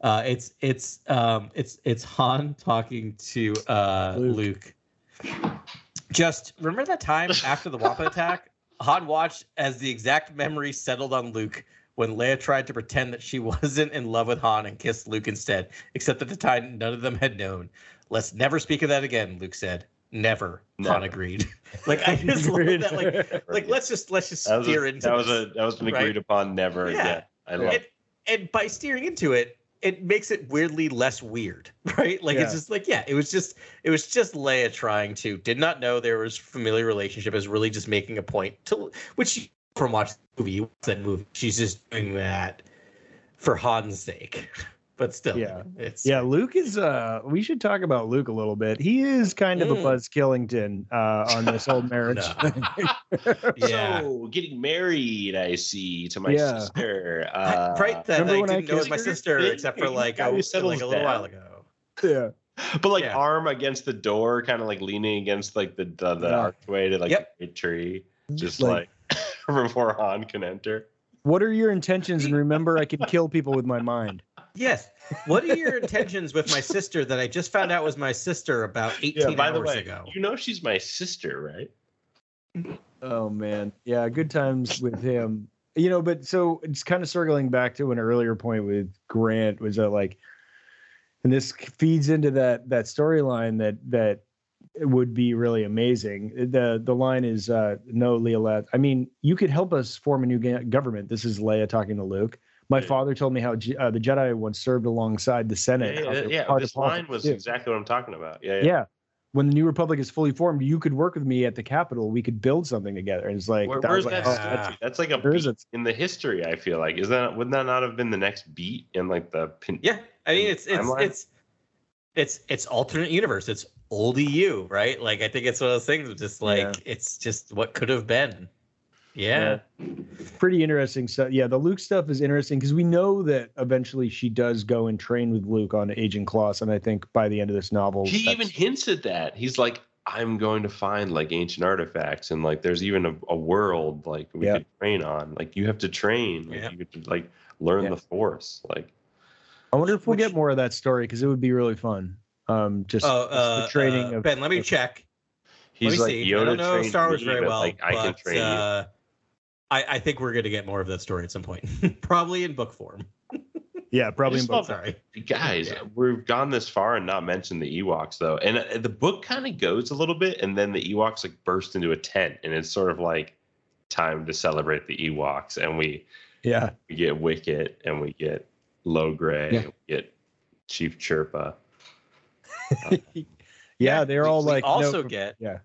Uh, it's it's um, it's it's Han talking to uh, Luke. Luke. Just remember that time after the Wampa attack, Han watched as the exact memory settled on Luke when Leia tried to pretend that she wasn't in love with Han and kissed Luke instead. Except at the time, none of them had known. Let's never speak of that again, Luke said. Never. Han agreed. like I just love that. Like like let's just let's just steer a, into that was a that was an right? agreed upon never Yeah. again. I love and, and by steering into it it makes it weirdly less weird right? Like it's just like yeah it was just it was just leia trying to did not know there was familiar relationship is really just making a point to which she, from watching the movie you watch that movie she's just doing that for han's sake but still Yeah. it's Yeah, Luke is. uh We should talk about Luke a little bit. He is kind of a Mm. Buzz Killington uh, on this whole marriage. Thing. yeah So getting married, I see to my Yeah. sister. Uh, right that remember I didn't know it was my sister Didn't- except for like I was, who like a little down. while ago yeah. but like Yeah. arm against the door, kind of like leaning against like the the, the Yeah. archway to like Yep. the tree, just Like- like, before Han can enter. What are your intentions? And remember, I can kill people with my mind. Yes. What are your intentions with my sister that I just found out was my sister about 18 by the hours way, ago? you know she's my sister, right? Oh man, yeah, good times with him. You know, but so it's kind of circling back to an earlier point with Grant was that like, and this feeds into that that storyline that that would be really amazing. the The line is, uh, "No, Leolet. I mean, you could help us form a new ga- government." This is Leia talking to Luke. My Yeah. father told me how uh, the Jedi once served alongside the Senate. Yeah, yeah, they're yeah. part of This line was too. exactly what I'm talking about. Yeah, yeah. yeah. When the new republic is fully formed, you could work with me at the Capitol. We could build something together. And it's like, Where, that where's was like, that? oh. That's like a There is beat a- in the history. I feel like is that would that not have been the next beat in like the pin? Yeah, I mean it's it's timeline? it's it's it's alternate universe. It's old EU, right? Like I think it's one of those things. Just like Yeah. it's just what could have been. Yeah. pretty interesting stuff. Yeah, the Luke stuff is interesting because we know that eventually she does go and train with Luke on Ajan Kloss, and I think by the end of this novel, He even hints at that. He's like, I'm going to find like ancient artifacts and like there's even a, a world like we Yeah. could train on. Like you have to train. Like, Yeah. You could like learn Yeah. the force. Like I wonder if we'll which- get more of that story because it would be really fun. Um, just, Oh, just uh, the training uh, of Ben, let me check. he's let me like see. Yoda I don't know Star Wars me, very but, well, Like I can but, train you. Uh, I, I think we're going to get more of that story at some point, probably in book form. yeah, probably in book. both. Sorry. Guys, Yeah. we've gone this far and not mentioned the Ewoks though. And uh, the book kind of goes a little bit, and then the Ewoks like burst into a tent, and it's sort of like time to celebrate the Ewoks, and we Yeah, we get Wicket, and we get Logray, Yeah. and we get Chief Chirpa. yeah, they're all we like also from- get yeah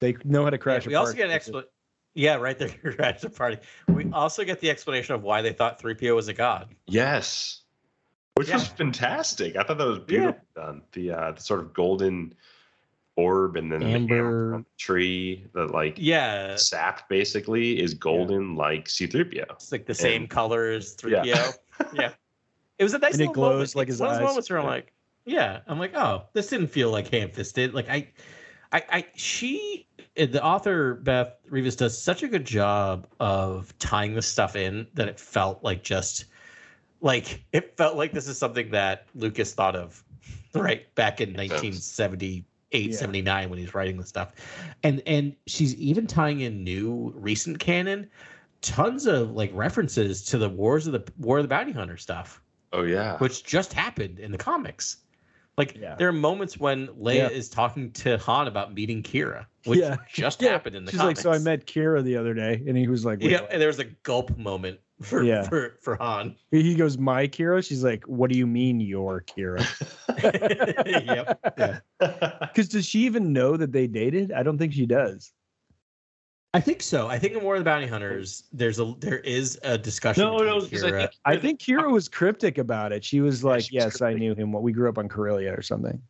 they know how to Yeah, crash. we a also get an explanation. Yeah, right there. Crash the party. We also get the explanation of why they thought 3PO was a god. Yes, which was fantastic. I thought that was beautiful done. The uh, the sort of golden orb, and then the Amber. amber the tree, the like Yeah, sap basically is golden like C-3PO. it's like the same And- color as 3PO. Yeah. It was a nice And it little glows moment. like It's his one of those eyes. moments where I'm Yeah. like, yeah, I'm like, oh, this didn't feel like ham-fisted. Like I, I, I, she, the author Beth Revis does such a good job of tying this stuff in that it felt like just, like it felt like this is something that Lucas thought of, right back in Makes 1978, Yeah. 79 when he's writing the stuff, and and she's even tying in new recent canon tons of like references to the wars of the war of the bounty hunter stuff Oh yeah. which just happened in the comics Like Yeah. there are moments when Leia Yeah. is talking to Han about meeting Qi'ra, which Yeah. just Yeah. happened in the She's comics. like, so I met Qi'ra the other day, and he was like, Wait, Yeah, what?" and there was a gulp moment for Yeah. for for Han. he goes, my Qi'ra. She's like, what do you mean your Qi'ra? yep. Yeah. Because does she even know that they dated? I don't think she does. I think so. I think in War of the Bounty Hunters, there's a there is a discussion. no, no, because I think I think Qi'ra was cryptic about it. She was like, she was "Yes, I knew him. What we grew up on Corellia or something."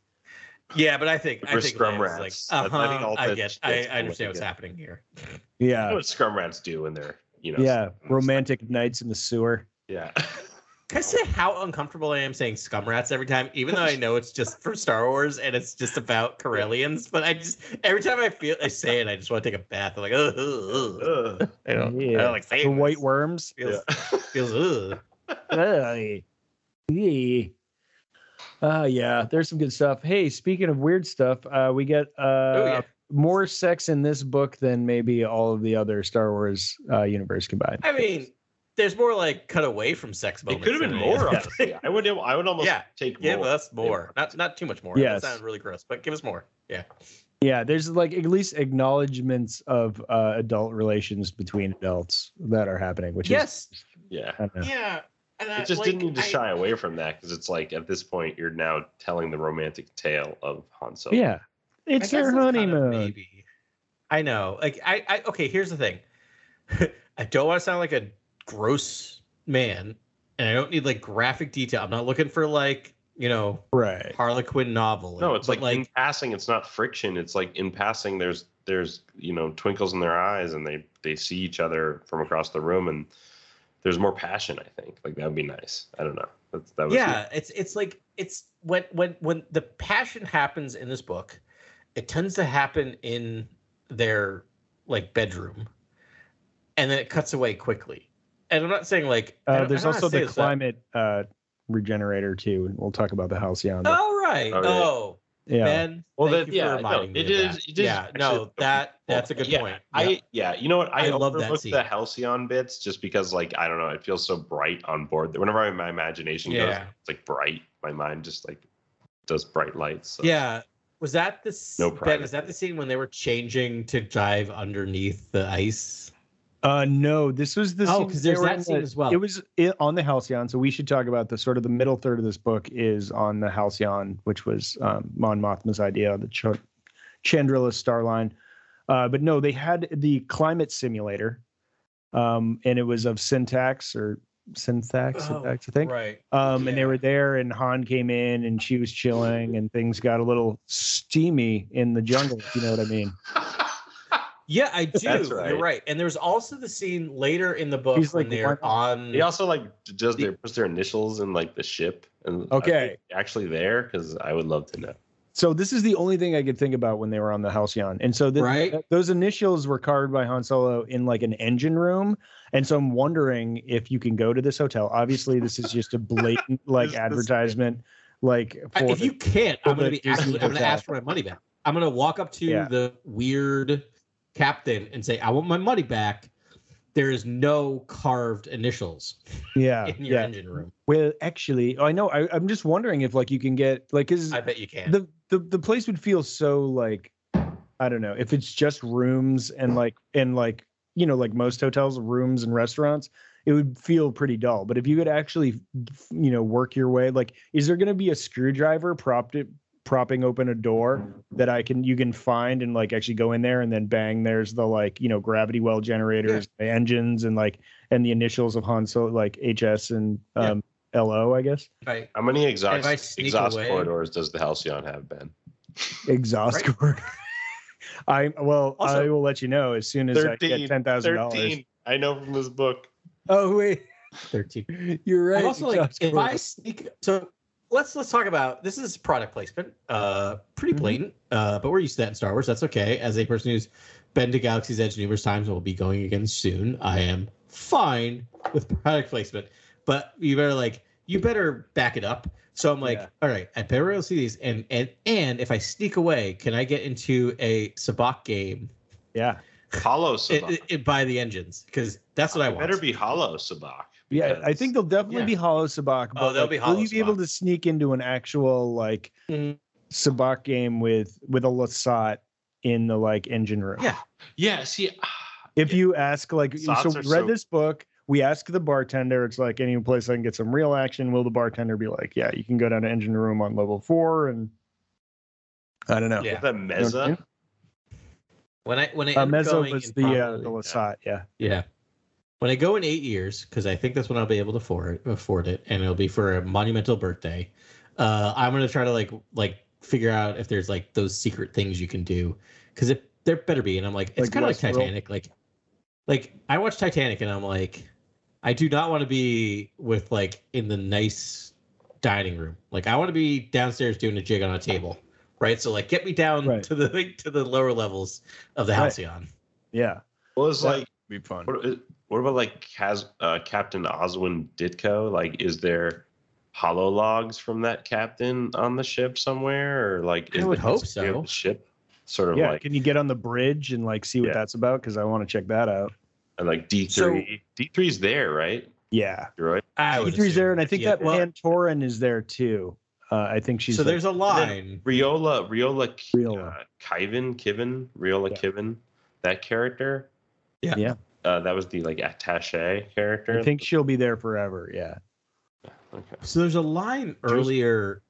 Yeah, but I think I We're think scrum Leia's rats. like, I- I think uh-huh, all I get, I, I understand what's happening here. You know Yeah, what scrum rats do when they're, you know, yeah. Romantic nights in the sewer. yeah. Can I say how uncomfortable I am saying scum rats every time, even though I know it's just for Star Wars and it's just about Corellians? But I just every time I feel I say it, I just want to take a bath. I'm like, ugh, ugh, ugh. Ugh. I don't, I Yeah. don't like The white worms. feels Yeah. feels ugh. Ay. Uh yeah, there's some good stuff. Hey, speaking of weird stuff, uh we get uh Oh yeah. more sex in this book than maybe all of the other Star Wars uh universe combined. I mean, there's more like cut away from sex moments. It could have been more. anything. Honestly. I would. I would almost Yeah, take Give more. us more. Not not too much more. Yes. That sounds really gross, but give us more. Yeah. Yeah, there's like at least acknowledgments of uh adult relations between adults that are happening, which is. Yes. Yeah. is I don't know. Yeah. And I, It just like, didn't need to I- shy away from that because it's like at this point you're now telling the romantic tale of Han Solo. Yeah. It's I their that's kind of honeymoon. maybe. I know. Like I, I okay, here's the thing. I don't want to sound like a gross man, and I don't need like graphic detail. I'm not looking for like, you know, Right. Harlequin novel. No, it's but, like, in passing. It's not friction. It's like in passing. There's there's you know twinkles in their eyes, and they they see each other from across the room, and there's more passion. I think like that would be nice. I don't know. That's, that was yeah, it's it's like it's when when when the passion happens in this book, it tends to happen in their like bedroom, and then it cuts away quickly. And I'm not saying like Uh, there's don't know how also the climate uh regenerator too, and we'll talk about the Halcyon. but- Oh right. Oh, Oh, yeah. yeah. Ben. Well, thank that- you yeah, for no, reminding me it of is- that. it is yeah, no, that that's a good yeah, point. I yeah, you know what? I, I love that scene. the Halcyon bits just because like I don't know, it feels so bright on board. Whenever my imagination goes, it's like bright. My mind just like does bright lights. So. yeah. Was that the No Ben? Is that the scene when they were changing to dive underneath the ice? Uh, no, this was the Oh, scene 'cause they there's that scene the- as well. It was i on the Halcyon, so we should talk about the sort of the middle third of this book is on the Halcyon, which was um, Mon Mothma's idea, the Ch- Chandrila Starline. Uh, but no, they had the climate simulator, um, and it was of syntax or syntax, syntax, I think. Right. Um, and they were there, and Han came in, and she was chilling, and things got a little steamy in the jungle. If you know what I mean? Yeah, I do. That's You're right. right. And there's also the scene later in the book He's when like, they're "Why on. He also like does their puts their initials in like the ship and uh, Okay. actually there because I would love to know. So this is the only thing I could think about when they were on the Halcyon. And so the, Right. th- those initials were carved by Han Solo in like an engine room. And so I'm wondering if you can go to this hotel. Obviously, this is just a blatant like This- this- advertisement. Like I- for if you can't, I'm going to be actually, I'm going to ask for my money back. I'm going to walk up to Yeah. the weird captain and say, I want my money back. There is no carved initials yeah in your yeah. engine room. Well, actually, I know. I, I'm just wondering if like you can get like is I bet you can. the, the the place would feel so like I don't know if it's just rooms and like and like you know like most hotels rooms and restaurants it would feel pretty dull but if you could actually you know work your way like is there going to be a screwdriver propped it propping open a door that I can you can find and like actually go in there and then bang there's the like you know gravity well generators the engines and like and the initials of Han Solo like HS and Yeah. um LO I guess Right. How many exhaust if I sneak exhaust away- corridors does the Halcyon have, Ben? exhaust Right. cord. I well, I will let you know as soon as I get ten thousand dollars. I know from this book. Oh wait, 13. you're right. I'm also like, if. I sneak, so let's let's talk about this is product placement. Uh, pretty Mhm. blatant. Uh, but we're used to that in Star Wars. That's okay. As a person who's been to Galaxy's Edge numerous times and will be going again soon, I am fine with product placement. But you better like you better back it up. So I'm like, Yeah. all right, I better be able see these, and and and if I sneak away, can I get into a sabacc game yeah, Holo it, sabacc. it, it by the engines? Because that's what I It want. better be holo sabacc. Yeah, I think they'll definitely Yeah. be holo sabacc. Oh, but, they'll like, be Will you be able to sneak into an actual like Mhm. sabacc game with with a Lasat in the like engine room? Yeah. Yeah, see, If you ask like, Lasats so read so- this book. We ask the bartender. It's like any place I can get some real action. Will the bartender be like, yeah, you can go down to engine room on level four and I don't know. Yeah. the You know Meza. When I when I Uh, end Mezzo was the uh, the Lasat. Yeah. Yeah. When I go in eight years, because I think that's when I'll be able to afford afford it, and it'll be for a monumental birthday. Uh, I'm gonna try to like like figure out if there's like those secret things you can do, because if there better be. And I'm like, it's Like kind of like Westworld? Titanic. Like, like I watched Titanic, and I'm like, I do not want to be with like in the nice dining room. Like, I want to be downstairs doing a jig on a table, right? So like, get me down Right. to the like, to the lower levels of the Right. halcyon. Yeah. Well, it's like, be fun. What, what about like Cas, uh, Captain Oswin Ditko? Like, is there holo logs from that captain on the ship somewhere, or like, I would the hope history of so. The ship, sort of Yeah. like, Can you get on the bridge and like see what Yeah. that's about? Because I want to check that out. and like D three. D 3s there, right? Yeah. Droid. I would E3's there, and I think Yeah, that well, Pantoran is there too. Uh, I think she's so like, there's a line. Riola, Riola, Riola. uh, Kiven, Kiven, Riola Yeah. Kiven, that character. Yeah. Yeah. Uh, that was the like attaché character. I think she'll be there forever. Yeah. Okay. So there's a line earlier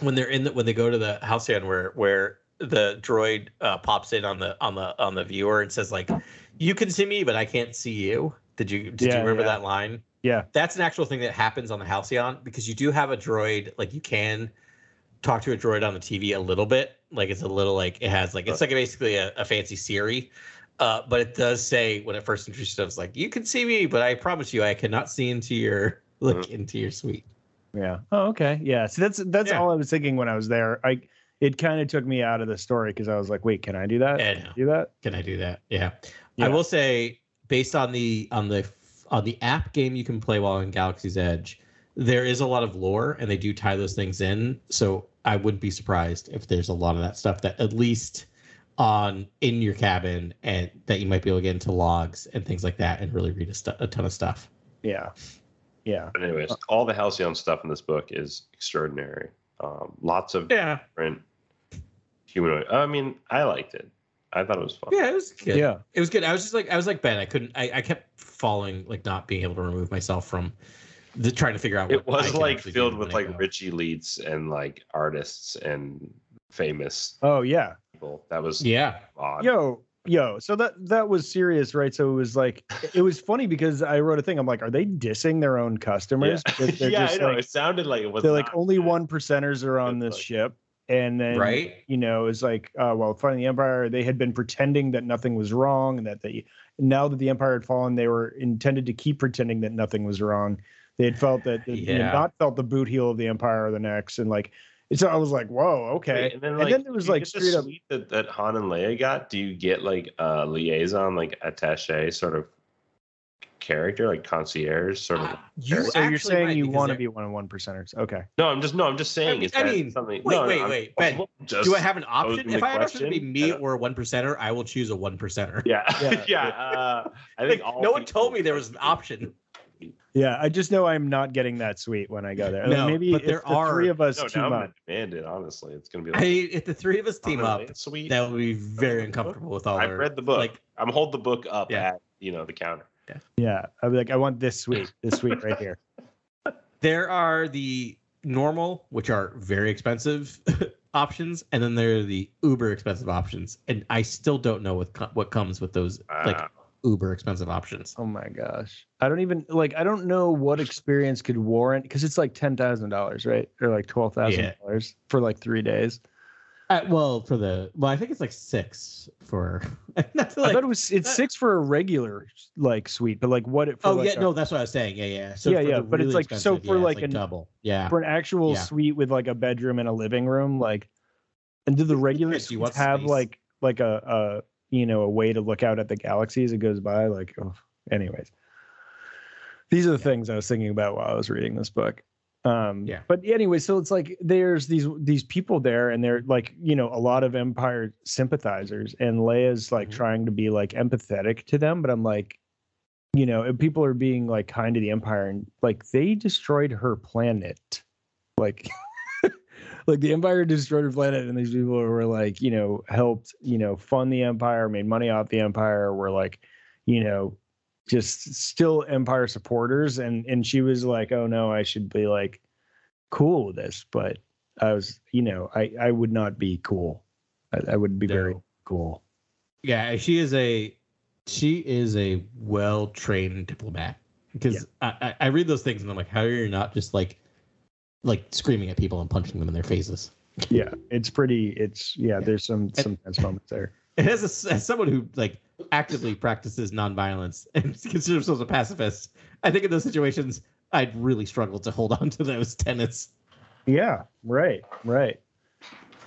when they're in the when they go to the halcyon where where the droid uh, pops in on the on the on the viewer and says like, "You can see me, but I can't see you." Did you did Yeah, you remember yeah. that line? Yeah. That's an actual thing that happens on the halcyon because you do have a droid like you can talk to a droid on the TV a little bit. Like it's a little like it has like it's like basically a, a fancy Siri. Uh, but it does say when it first introduced it, was like you can see me, but I promise you I cannot see into your look into your suite. Yeah. Oh, okay. Yeah. So that's that's Yeah. all I was thinking when I was there. I it kind of took me out of the story because I was like, wait, can I do that? Yeah, I do that? Can I do that? Yeah. Yeah. I will say, based on the on the on the app game you can play while in Galaxy's Edge, there is a lot of lore, and they do tie those things in. So I wouldn't be surprised if there's a lot of that stuff that at least on in your cabin and that you might be able to get into logs and things like that and really read a, stu- a ton of stuff. Yeah. Yeah. But anyways, all the Halcyon stuff in this book is extraordinary. Um, lots of Yeah. different humanoid. I mean, I liked it. I thought it was fun. Yeah, it was good. Yeah. It was good. I was just like I was like Ben. I couldn't. I, I kept falling like not being able to remove myself from the trying to figure out. It what I was can like filled with like go. rich elites and like artists and famous Oh yeah. people. That was Yeah. odd. Yo, yo. So that that was serious, right? So it was like it was funny because I wrote a thing. I'm like, are they dissing their own customers? Because they're yeah I just know. like it sounded like it was. they're like only good. one percenters are on It's this like- ship. And then Right. you know, it's like, uh, well, fighting the Empire, they had been pretending that nothing was wrong, and that they now that the Empire had fallen, they were intended to keep pretending that nothing was wrong. They had felt that they Yeah. had not felt the boot heel of the Empire or the next, and like, and so I was like, whoa, okay. Wait, and then, and then there was like straight up, that, that Han and Leia got. Do you get like a liaison, like attache sort of character, like concierge sort of? You so you're saying might, you want to be one of one percenters? Okay. no, I'm just no, I'm just saying. mean- is I mean, something? wait, no, wait, I'm- wait, I'm Ben, just Do I have an option? If the I have to be me or a one percenter, I will choose a one percenter. Yeah, Yeah. yeah. uh, I think all no one told me there was an option. Yeah, I just know I'm not getting that suite when I go there. No, maybe but there the are- three of us No, team now I'm up. gonna demand it. Honestly, it's gonna be I, like if the three of us team oh, up, and Leia suite. that would be very uncomfortable with all I've our. read the book. Like, I'm hold the book up Yeah. at you know the counter. Yeah, yeah. I'd be like, I want this suite, this suite right here. there are the normal, which are very expensive options, and then there are the uber expensive options. And I still don't know what co- what comes with those like. Uber expensive options. Oh my gosh, I don't even like. I don't know what experience could warrant because it's like ten thousand dollars, right, or like twelve thousand dollars for like three days. Uh, well, for the well, I think it's like six for. Not to I thought it was it's that- six for a regular like suite, but like what? It, for oh like yeah, a- no, that's what I was saying. Yeah, yeah. So Yeah, yeah, but it's like- so for yeah, like it's an- double. Yeah. for an actual Yeah. suite with like a bedroom and a living room, like, and do the regular Yes, you want suites have space. like like a a you know a way to look out at the galaxy as it goes by? Like, oh, anyways, these are the things I was thinking about while I was reading this book. Um, Yeah. But anyway, so it's like there's these these people there, and they're like you know a lot of Empire sympathizers, and Leia's like Mhm. trying to be like empathetic to them, but I'm like. you know, and people are being like kind to the Empire, and like they destroyed her planet, like. like the empire destroyed her planet and these people were like you know helped you know fund the empire made money off the empire were like you know just still empire supporters. And and she was like oh no i should be like cool with this. But i was you know i i would not be cool. I, I would be very cool. Yeah, she is a she is a well trained diplomat. Because I, I, I read those things and I'm like, how are you not just like like screaming at people and punching them in their faces? yeah it's pretty it's yeah there's some some tense moments there And as, a, as someone who like actively practices nonviolence and considers themselves a pacifist, I think in those situations I'd really struggle to hold on to those tenets. Yeah, right, right.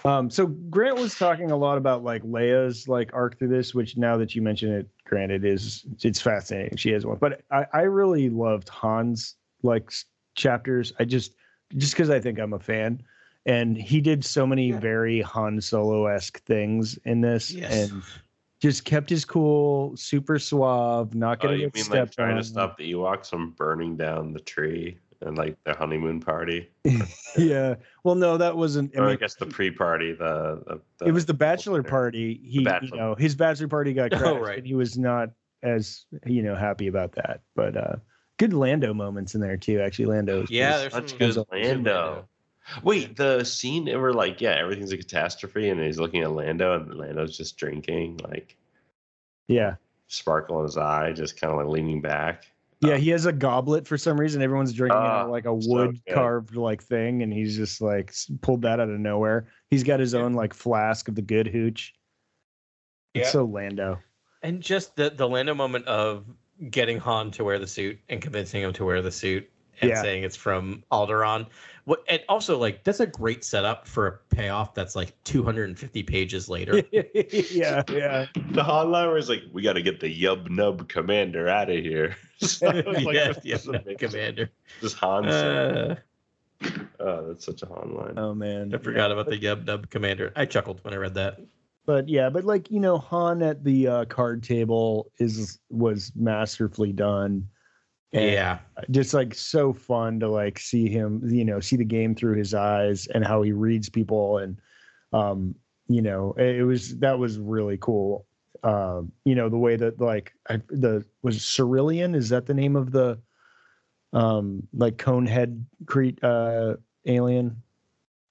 Um, so Grant was talking a lot about like Leia's like arc through this, which now that you mention it, granted is it's fascinating. She has one, but I, I really loved Han's like chapters. I just just because I think I'm a fan, and he did so many very Han Solo esque things in this, Yes. and just kept his cool, super suave, not getting Oh, gonna you mean like trying on. to stop the Ewoks from burning down the tree and like their honeymoon party? yeah. Well, no, that wasn't. I or I mean, guess the pre-party, the, the, the it was the bachelor party. He, bachelor. you know, his bachelor party got Oh, crashed, right. and he was not as you know happy about that. But uh good Lando moments in there too. Actually, Lando. Yeah, there's Such some good good Lando. Wait, the scene where like yeah, everything's a catastrophe, and he's looking at Lando, and Lando's just drinking, like yeah, sparkle in his eye, just kind of like leaning back. yeah. Uh, he has a goblet for some reason. Everyone's drinking out of ah, like a wood good. carved like thing, and he's just like pulled that out of nowhere. He's got his own like flask of the good hooch. It's Yeah. so Lando. And just the the Lando moment of getting Han to wear the suit and convincing him to wear the suit and Yeah. saying it's from Alderaan. What and also like that's a great setup for a payoff that's like 250 pages later. yeah, yeah. The Han line was like, "We got to get the Yub Nub Commander out of here." So it like, yeah, this yeah, is. Commander. Just Han. saying, Uh, oh, that's such a Han line. Oh man, I forgot about the Yub Nub Commander. I chuckled when I read that. But yeah, but like you know, Han at the uh, card table is was masterfully done. And Yeah. just like so fun to like see him, you know, see the game through his eyes and how he reads people, and um, you know, it, it was that was really cool. Um, you know, the way that like I, the was Cerulean is that the name of the um like cone head cre- uh alien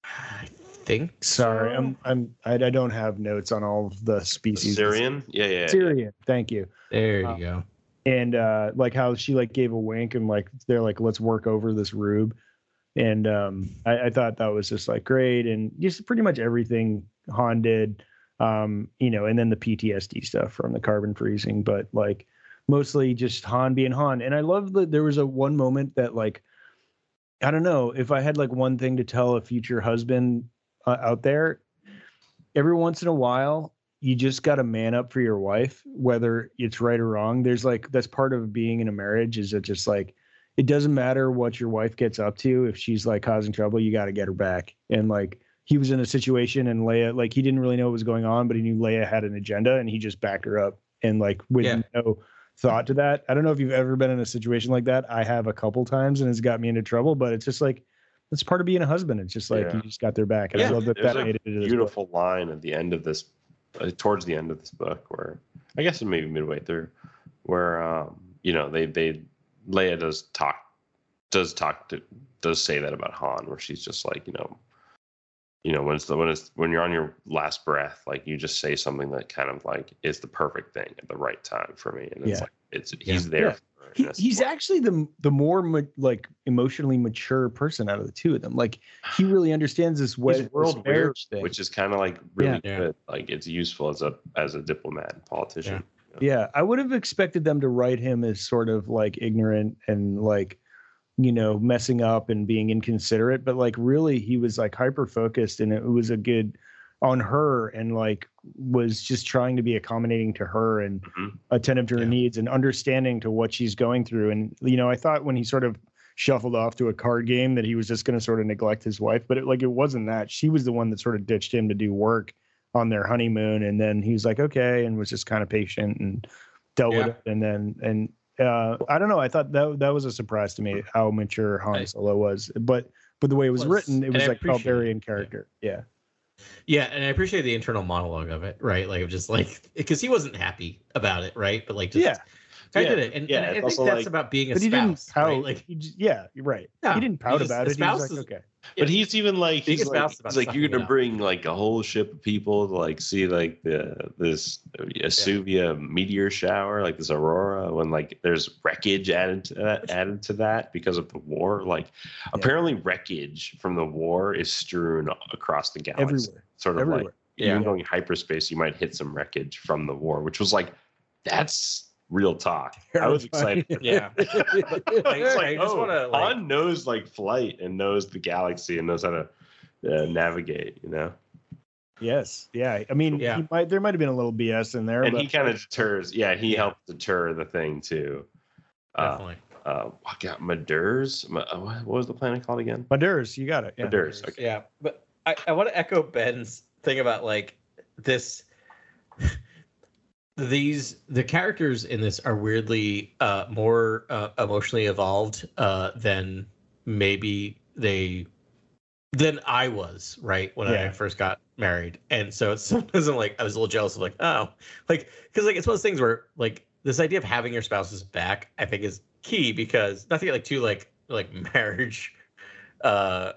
I think Sorry, so. I'm I'm I, I don't have notes on all of the species. Cerean? Yeah, yeah. yeah. Cerean. Thank you. There you Uh, go. And uh like how she like gave a wink and like they're like let's work over this rube, and um I, I thought that was just like great and just pretty much everything Han did, um you know, and then the PTSD stuff from the carbon freezing, but like mostly just Han being Han. And I love that there was a one moment that like I don't know if I had like one thing to tell a future husband uh, out there, every once in a while, you just got to man up for your wife, whether it's right or wrong. There's like, that's part of being in a marriage is that just like, it doesn't matter what your wife gets up to. If she's like causing trouble, you got to get her back. And like, he was in a situation and Leia, like, he didn't really know what was going on, but he knew Leia had an agenda and he just backed her up. And like, with Yeah. no thought to that. I don't know if you've ever been in a situation like that. I have a couple times and it's got me into trouble, but it's just like, it's part of being a husband. It's just like Yeah. you just got their back. And I love that There's that a made it beautiful line at the end of this, uh, towards the end of this book, where I guess it maybe midway through, where um, you know they they Leia does talk does talk to, does say that about Han, where she's just like you know, you know when it's the when it's when you're on your last breath, like you just say something that kind of like is the perfect thing at the right time for me, and it's Yeah. like it's Yeah. he's there. Yeah. He, he's actually the the more ma- like emotionally mature person out of the two of them. Like he really understands this way world weird, marriage thing. which is kind of like really Yeah. good. Like it's useful as a as a diplomat and politician. yeah, I would have expected them to write him as sort of like ignorant and like you know messing up and being inconsiderate, but like really he was like hyper focused and it was a good on her and like was just trying to be accommodating to her and Mhm. attentive to her Yeah. needs and understanding to what she's going through. And you know, I thought when he sort of shuffled off to a card game that he was just going to sort of neglect his wife, but it, like it wasn't that. She was the one that sort of ditched him to do work on their honeymoon, and then he was like, okay, and was just kind of patient and dealt with it. And then and uh, I don't know. I thought that that was a surprise to me how mature Han Solo was, but but the way it was, Was, written, it was like very in character. Yeah. Yeah, and I appreciate the internal monologue of it, right? Like just like because he wasn't happy about it, right? But like just Yeah. I Yeah, did it, and, yeah, and I think that's like- about being a But he didn't spouse, pout. right? Like he just, yeah, you're right. No, he didn't he pout just- about it. He was spouse like, is- okay. But he's even like Being he's like, about he's like you're gonna bring like a whole ship of people to like see like the this Asuvia meteor shower, like this aurora, when like there's wreckage added to that added to that because of the war. Like apparently wreckage from the war is strewn across the galaxy. Everywhere. Sort of Everywhere. like Yeah. even going hyperspace, you might hit some wreckage from the war, which was like that's real talk. I was excited. yeah, it's I like, just oh, wanna, like- Han knows like flight and knows the galaxy and knows how to uh, navigate, you know. Yes. Yeah. I mean, Yeah. he might there might have been a little BS in there, And but he kind of deters. Yeah, he Yeah. helped deter the thing too. Uh, definitely. uh, what got Madurs? Uh, what what was the planet called again? Madurs, you got it. Yeah. Madurs. Okay. Yeah, but I, I want to echo Ben's thing about like this. These the characters in this are weirdly uh, more uh, emotionally evolved uh, than maybe they than I was right when I first got married, and so it's sometimes I'm like I was a little jealous of like oh like because like it's one of those things where like this idea of having your spouses back I think is key because not to get like too like like marriage uh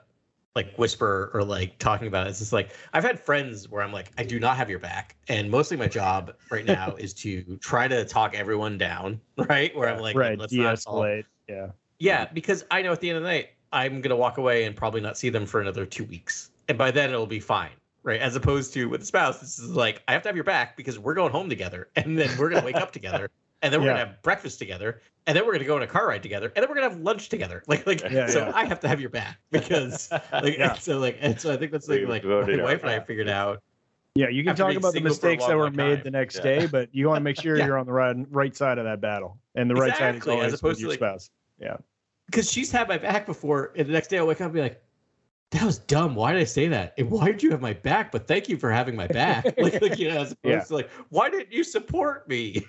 like whisper or like talking about it. It's just like I've had friends where I'm like, I do not have your back. And mostly my job right now is to try to talk everyone down, right? Where I'm like, right. let's not De-escalate. Yeah. Yeah, because I know at the end of the night, I'm gonna walk away and probably not see them for another two weeks. And by then it'll be fine. Right. As opposed to with a spouse, this is like, I have to have your back because we're going home together and then we're gonna wake up together and then we're Yeah. gonna have breakfast together and then we're gonna go on a car ride together and then we're gonna have lunch together. Like like Yeah, so yeah. I have to have your back because like Yeah. so like and so I think that's like We've like my our wife and I figured out. Yeah, you can talk about the single for a mistakes that were made time. the next Yeah. day, but you want to make sure Yeah. you're on the right right side of that battle, and the right side is Exactly, as opposed with to, your like- spouse. Yeah, because she's had my back before, and the next day I'll wake up and be like, "That was dumb. Why did I say that? And why did you have my back? But thank you for having my back. like, like you know, as opposed Yeah. to like, why didn't you support me?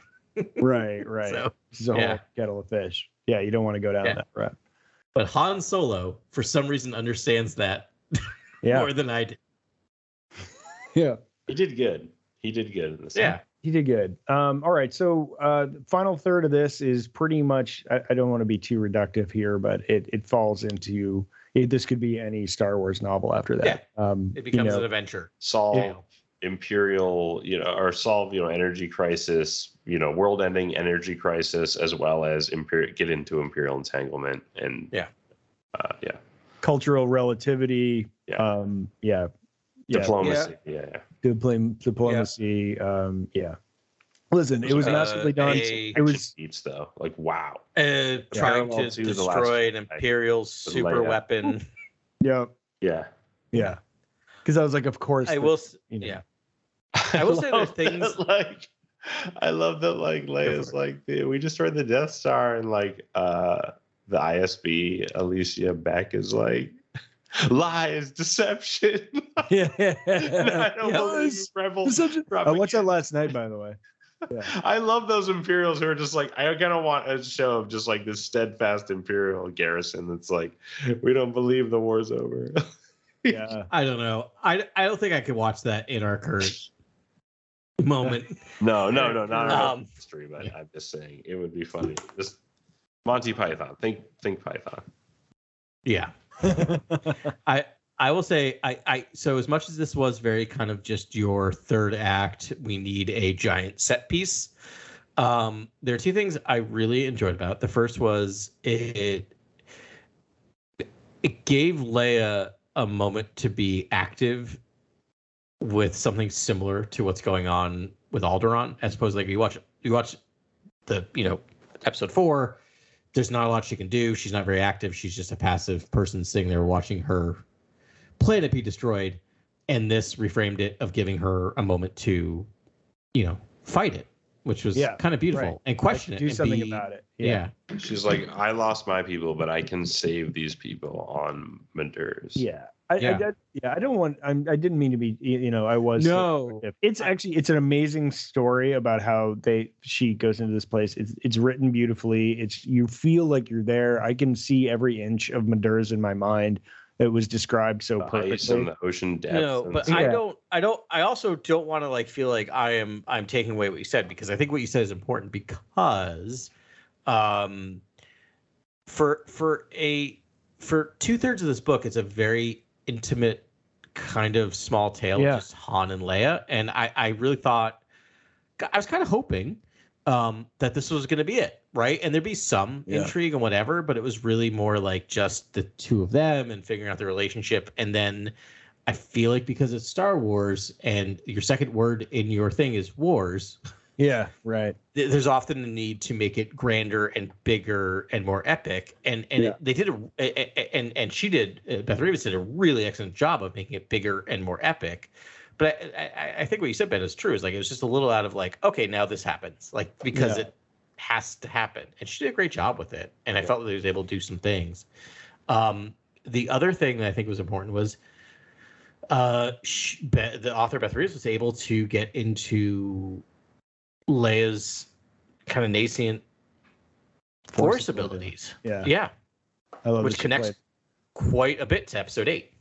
Right, right. So, this is a whole kettle of fish. Yeah, you don't want to go down Yeah. that route. but Han Solo, for some reason, understands that Yeah, more than I did. yeah. He did good. He did good in this. Yeah, He did good. Um, all right. So uh, final third of this is pretty much. I, I don't want to be too reductive here, but it it falls into. It, this could be any Star Wars novel after that. Um, it you becomes know, an adventure. Solve Yeah. imperial, you know, or solve you know energy crisis, you know, world-ending energy crisis, as well as imperial get into imperial entanglement and Yeah. uh, yeah, cultural relativity. Yeah. Um, yeah. Yeah. diplomacy. Yeah, yeah. Dipl- diplomacy. Um, yeah. Listen, it was Uh, masterfully done. a- It was beats though. Like wow. Uh, trying Parallel to to destroy an one, I- Imperial super Leia. weapon. yeah, Yeah. yeah. Because I was like, of course. I the- will. you know. Yeah, I will say there's love that, things- like I love that like Leia's like "Dude, we just destroyed the Death Star and like uh the ISB Alicia Beck is like lies, deception. Yeah. I don't believe Yes. rebel. Deception. I watched that last night, by the way. I love those Imperials who are just like I kind of want a show of just like this steadfast Imperial garrison that's like we don't believe the war's over. Yeah. I don't know. I I don't think I could watch that in our current moment. No, no, no, not Um, um, history, but I'm just saying it would be funny. Just Monty Python. Think think Python. Yeah. I I will say I I so as much as this was very kind of just your third act, we need a giant set piece. Um, there are two things I really enjoyed about. it. The first was it it gave Leia a moment to be active with something similar to what's going on with Alderaan, as opposed to like you watch you watch the you know episode four. There's not a lot she can do. She's not very active. She's just a passive person sitting there watching her planet be destroyed. And this reframed it of giving her a moment to, you know, fight it, which was Yeah, kind of beautiful right. and question it. Do something be- about it. Yeah. She's like, I lost my people, but I can save these people on Madurs. Yeah. I, I, Yeah. that- yeah, I don't want. I'm, I didn't mean to be. You know, I was. No. it's actually it's an amazing story about how they she goes into this place. It's it's written beautifully. It's you feel like you're there. I can see every inch of Madurs in my mind. It was described so The ice and perfectly. the ocean depth. No, but it's- I Yeah. don't. I don't. I also don't want to like feel like I am. I'm taking away what you said because I think what you said is important because, um, for for a for two thirds of this book, it's a very intimate kind of small tale Yeah. of just Han and Leia, and I I really thought I was kind of hoping um that this was going to be it right and there'd be some Yeah. intrigue and whatever but it was really more like just the two of them and figuring out the relationship and then i feel like because it's star wars and your second word in your thing is wars Yeah, right. there's often a need to make it grander and bigger and more epic and and Yeah. they did a, and and she did uh, beth Revis did a really excellent job of making it bigger and more epic but I, I, I think what you said ben is true is like it was just a little out of like okay now this happens like because Yeah. it has to happen and she did a great job with it and i felt that he was able to do some things um the other thing that i think was important was uh sh- Be- the author beth Revis was able to get into Leia's kind of nascent force, Force ability. abilities. Yeah, Yeah, I love which connects played- quite a bit to episode eight.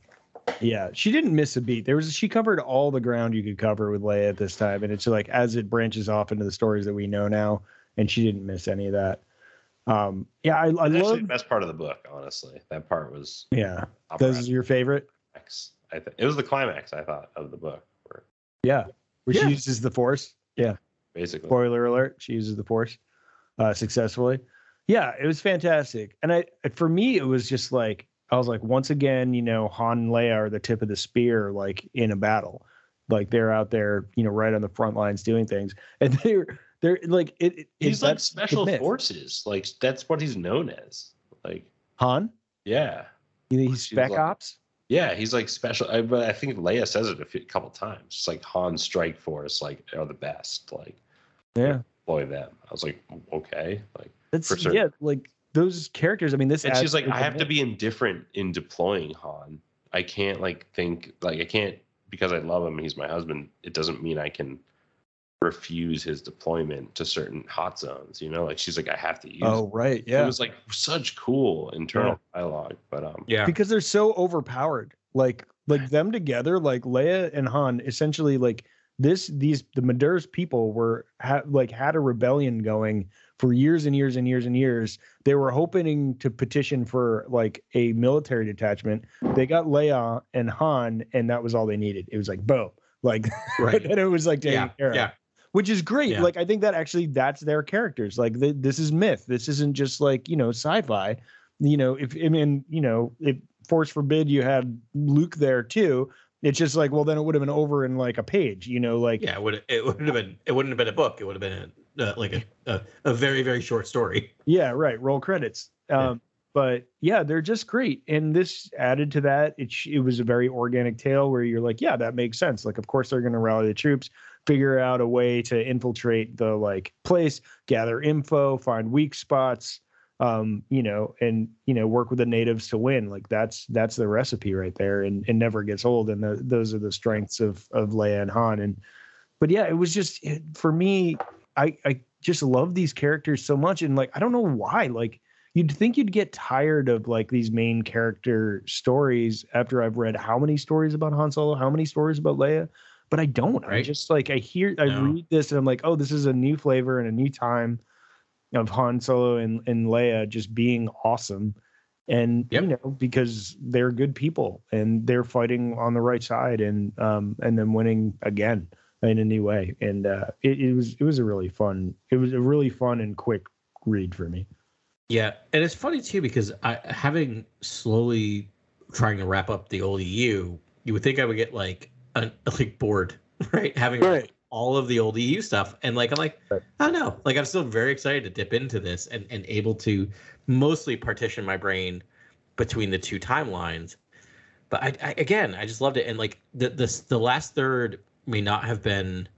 Yeah, she didn't miss a beat. There was she covered all the ground you could cover with Leia at this time, and it's like as it branches off into the stories that we know now, and she didn't miss any of that. Um, yeah, I, I That's actually love. the best part of the book, honestly. That part was Yeah, top this is your favorite. climax. I think it was the climax. I thought of the book, where Yeah, where Yeah. she uses the Force. Yeah, basically. spoiler alert, she uses the Force uh, successfully. Yeah, it was fantastic, and I for me it was just like I was like once again, you know, Han and Leia are the tip of the spear, like in a battle, like they're out there, you know, right on the front lines doing things, and they're they're like it. it he's like special forces. Like that's what he's known as. Like Han. yeah, He's She's spec like- ops. Yeah. He's like special. I, but I think Leia says it a few, couple times. It's like Han Strike Force, like are the best. Like Yeah, employ them. I was like, okay. Like that's for yeah, like those characters. I mean, this. and she's like, I have to be indifferent in deploying Han. I can't like think like I can't because I love him. He's my husband. It doesn't mean I can refuse his deployment to certain hot zones. You know, like she's like, I have to use. Oh right, yeah. It was like such cool internal dialogue, but um, Yeah, because they're so overpowered. Like like them together, like Leia and Han, essentially like this these the Madurs people were ha- like had a rebellion going for years and years and years and years. They were hoping to petition for like a military detachment. They got Leia and Han, and that was all they needed. It was like boom, like Right. and it was like taken yeah, care of yeah. Which is great. Yeah. Like I think that actually that's their characters. Like th- this is myth. This isn't just like you know sci-fi. You know, if I mean you know if force forbid you had Luke there too, it's just like well then it would have been over in like a page. You know, like Yeah, it would it would have been it wouldn't have been a book. It would have been a, uh, like a, a a very very short story. Yeah, right. Roll credits. Um, But yeah, they're just great. And this added to that. It it was a very organic tale where you're like, yeah, that makes sense. Like, of course they're going to rally the troops, figure out a way to infiltrate the like place, gather info, find weak spots, um, you know, and you know, work with the natives to win. Like that's that's the recipe right there, and it never gets old. And the, those are the strengths of of Leia and Han. And but yeah, it was just it, for me. I I just love these characters so much, and like I don't know why. Like you'd think you'd get tired of like these main character stories after I've read how many stories about Han Solo, how many stories about Leia, but I don't. I just like I hear I No. read this and I'm like, oh, this is a new flavor and a new time of Han Solo and, and Leia just being awesome. And Yep. you know, because they're good people and they're fighting on the right side and um and then winning again in a new way. And uh it, it was it was a really fun it was a really fun and quick read for me. Yeah, and it's funny too because I having slowly trying to wrap up the old EU, you would think I would get like un, like bored, right? Having Right. all of the old EU stuff, and like I'm like, Right. I don't know, like I'm still very excited to dip into this and and able to mostly partition my brain between the two timelines. But I, I again, I just loved it, and like the the the last third may not have been,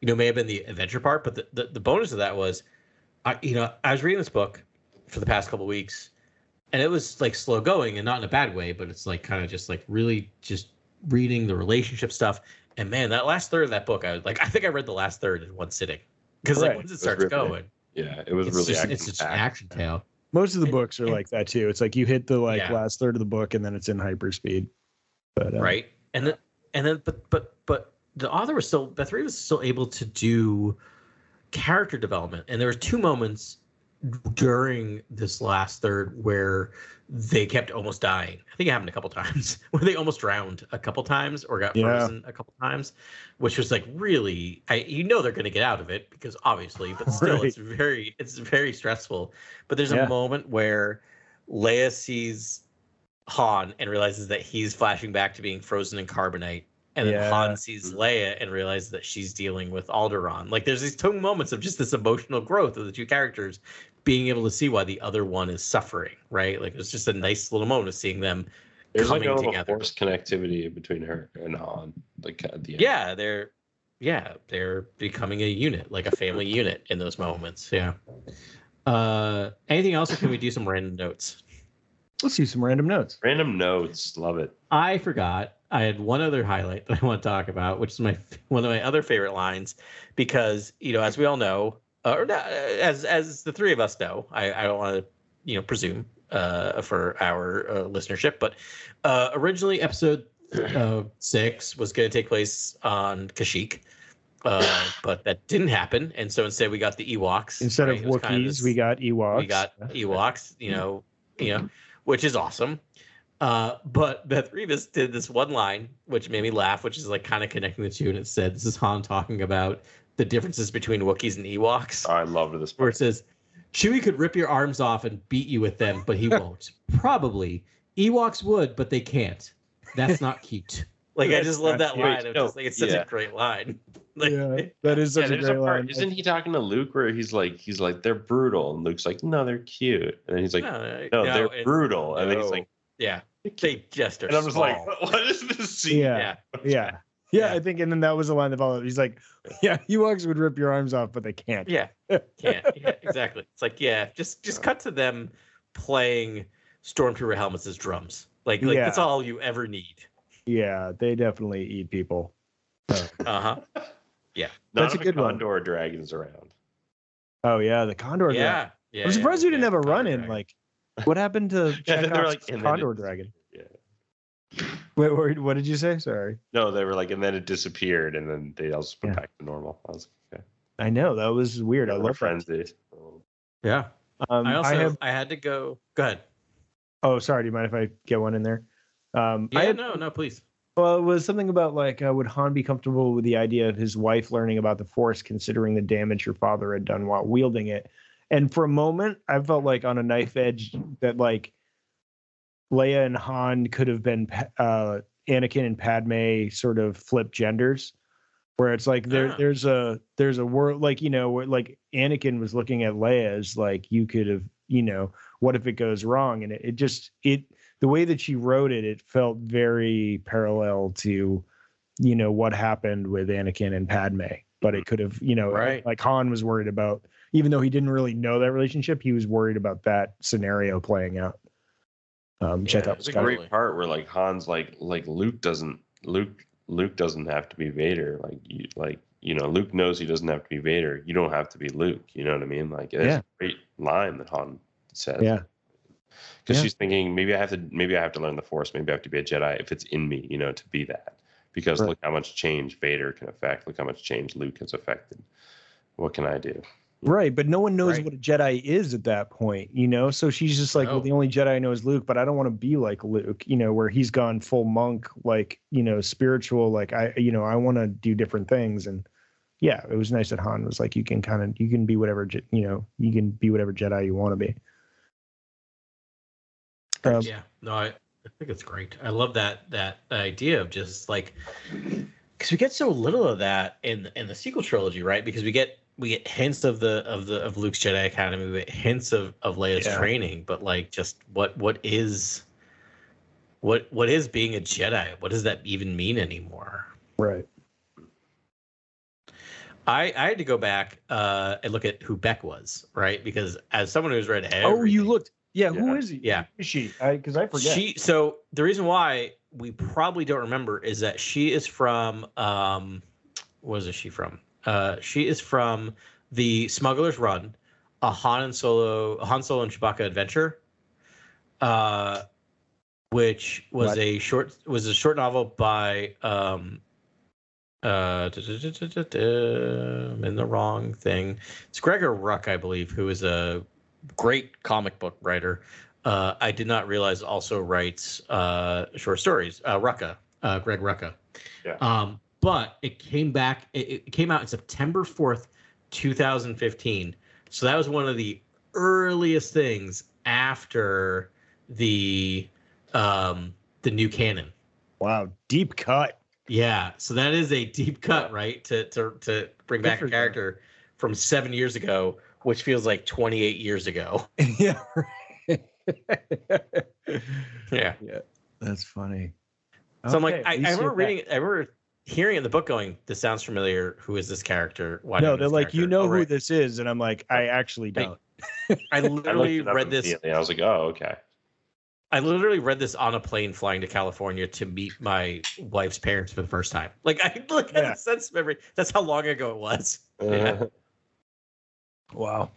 you know, may have been the adventure part, but the the, the bonus of that was, I you know I was reading this book for the past couple weeks and it was like slow going and not in a bad way, but it's like kind of just like really just reading the relationship stuff. And man, that last third of that book, I was like, I think I read the last third in one sitting because like once it was starts riveting. going, Yeah, it was it's really just action it's just an action tale. Most of the And- books are and- like that too. It's like you hit the like Yeah. last third of the book and then it's in hyperspeed. But uh, right and then and then but but but the author was still beth reed was still able to do character development and there were two moments during this last third where they kept almost dying i think it happened a couple times where they almost drowned a couple times or got Yeah. frozen a couple times which was like really i you know they're going to get out of it because obviously but still it's very it's very stressful but there's Yeah. a moment where leia sees Han and realizes that he's flashing back to being frozen in carbonite. And then Yeah. Han sees Leia and realizes that she's dealing with Alderaan. Like there's these two moments of just this emotional growth of the two characters being able to see why the other one is suffering, right? Like it's just a nice little moment of seeing them There's like coming a little together. forced connectivity between her and Han. Like at the end. Yeah, they're yeah, they're becoming a unit, like a family unit in those moments. Yeah. Uh anything else or can we do some random notes? let's do some random notes. Random notes, love it. I forgot. I had one other highlight that I want to talk about, which is my one of my other favorite lines, because you know, as we all know, uh, or not, as as the three of us know, I, I don't want to you know presume uh, for our uh, listenership, but uh, originally episode uh, six was going to take place on Kashyyyk. Uh, but that didn't happen, and so instead we got the Ewoks. Instead right? of was kind Wookiees, this- we got Ewoks. we got Ewoks, you know, you know, which is awesome. Uh, but Beth Revis did this one line which made me laugh, which is like kind of connecting the two, and it said, "This is Han talking about the differences between Wookiees and Ewoks," I loved this where part. it says, "Chewie could rip your arms off and beat you with them, but he won't. Probably Ewoks would, but they can't. That's not cute." Like I just love that cute. line. I No, just think it's such yeah. a great line. Like, yeah, that is Yeah, such a great a part. line. Isn't he talking to Luke where he's like, he's like, they're brutal, and Luke's like, no, they're cute, and then he's like, no, no, no, they're and- brutal, and then he's like, yeah, they just are. and I'm just like, what is this scene? Yeah. yeah. Yeah. yeah, Yeah. I think, and then that was the line that followed. He's like, "Yeah, you Ewoks would rip your arms off, but they can't." Yeah, can't. Yeah, exactly. It's like yeah, just just cut to them playing stormtrooper helmets as drums. Like like that's all you ever need. Yeah, they definitely eat people. Uh huh. Yeah, That's a if good one. Condor dragons around. Oh yeah, the Condor. dragon. Yeah. Yeah. I'm surprised you didn't yeah, have a run in. Like, what happened to Yeah, then they're Chekhov's like, Condor Dragon? Yeah. Wait, wait, what did you say? Sorry. No, they were like, and then it disappeared, and then they also went Yeah. back to normal. I was like, okay. I know that was weird. I love that. frenzy. Yeah. Um, I also I, have. had to go. Go ahead. Oh, sorry. Do you mind if I get one in there? Um, Yeah. I had, no. No. Please. Well, it was something about like, uh, would Han be comfortable with the idea of his wife learning about the Force, considering the damage her father had done while wielding it? And for a moment, I felt like on a knife edge that like Leia and Han could have been uh, Anakin and Padme sort of flip genders, where it's like there Ah. there's a there's a world like you know where like Anakin was looking at Leia as like you could have you know what if it goes wrong and it, it just it the way that she wrote it it felt very parallel to you know what happened with Anakin and Padme but it could have you know Right. like Han was worried about even though he didn't really know that relationship he was worried about that scenario playing out um Yeah, thought It's a great part where like Han's like like Luke doesn't Luke Luke doesn't have to be Vader. Like you like you know Luke knows he doesn't have to be Vader. You don't have to be Luke. You know what I mean? Like it's Yeah. a great line that Han says. yeah because Yeah. she's thinking maybe I have to maybe I have to learn the Force. Maybe I have to be a Jedi if it's in me. You know to be that. Because Right. look how much change Vader can affect. Look how much change Luke has affected. What can I do? Right, but no one knows Right. what a Jedi is at that point, you know. So she's just like, well, the only Jedi I know is Luke, but I don't want to be like Luke, you know, where he's gone full monk, like you know, spiritual. Like I, you know, I want to do different things, and yeah, it was nice that Han was like, you can kind of, you can be whatever, you know, you can be whatever Jedi you want to be. Um, yeah no I, I think it's great i love that that idea of just like because we get so little of that in in the sequel trilogy right because we get we get hints of the of the of luke's jedi academy we get hints of of leia's Yeah. training but like just what what is what what is being a jedi what does that even mean anymore Right. I, I had to go back uh, and look at who Beck was, right? Because as someone who's read everything, Oh, you looked. Yeah, who Yeah. is he? Yeah. Who is she? Because I, forget. She so the reason why we probably don't remember is that she is from um what is she from? Uh she is from the Smuggler's Run, a Han and Solo Han Solo and Chewbacca adventure. Uh which was What? a short was a short novel by um uh duh, duh, duh, I'm in the wrong thing. It's Gregor Ruck, I believe, who is a great comic book writer. Uh, I did not realize also writes uh, short stories. Uh, Rucka, uh, Greg Rucka. Yeah. Um, but it came back. It, it came out in September fourth, two thousand fifteen. So that was one of the earliest things after the um, the new canon. wow, deep cut. Yeah, so that is a deep cut, right? To to to bring back a character from seven years ago, which feels like twenty eight years ago. yeah. Yeah. That's funny. So I'm like, I, I remember you're back. reading, I remember hearing in the book going, "This sounds familiar. Who is this character? Why?" No, they're this like, you know Oh, who right. this is, and I'm like, I actually don't. I I literally it up read this. immediately. I was like, oh, okay. I literally read this on a plane flying to California to meet my wife's parents for the first time. Like I look at Yeah. the sense memory. That's how long ago it was. Yeah. Wow.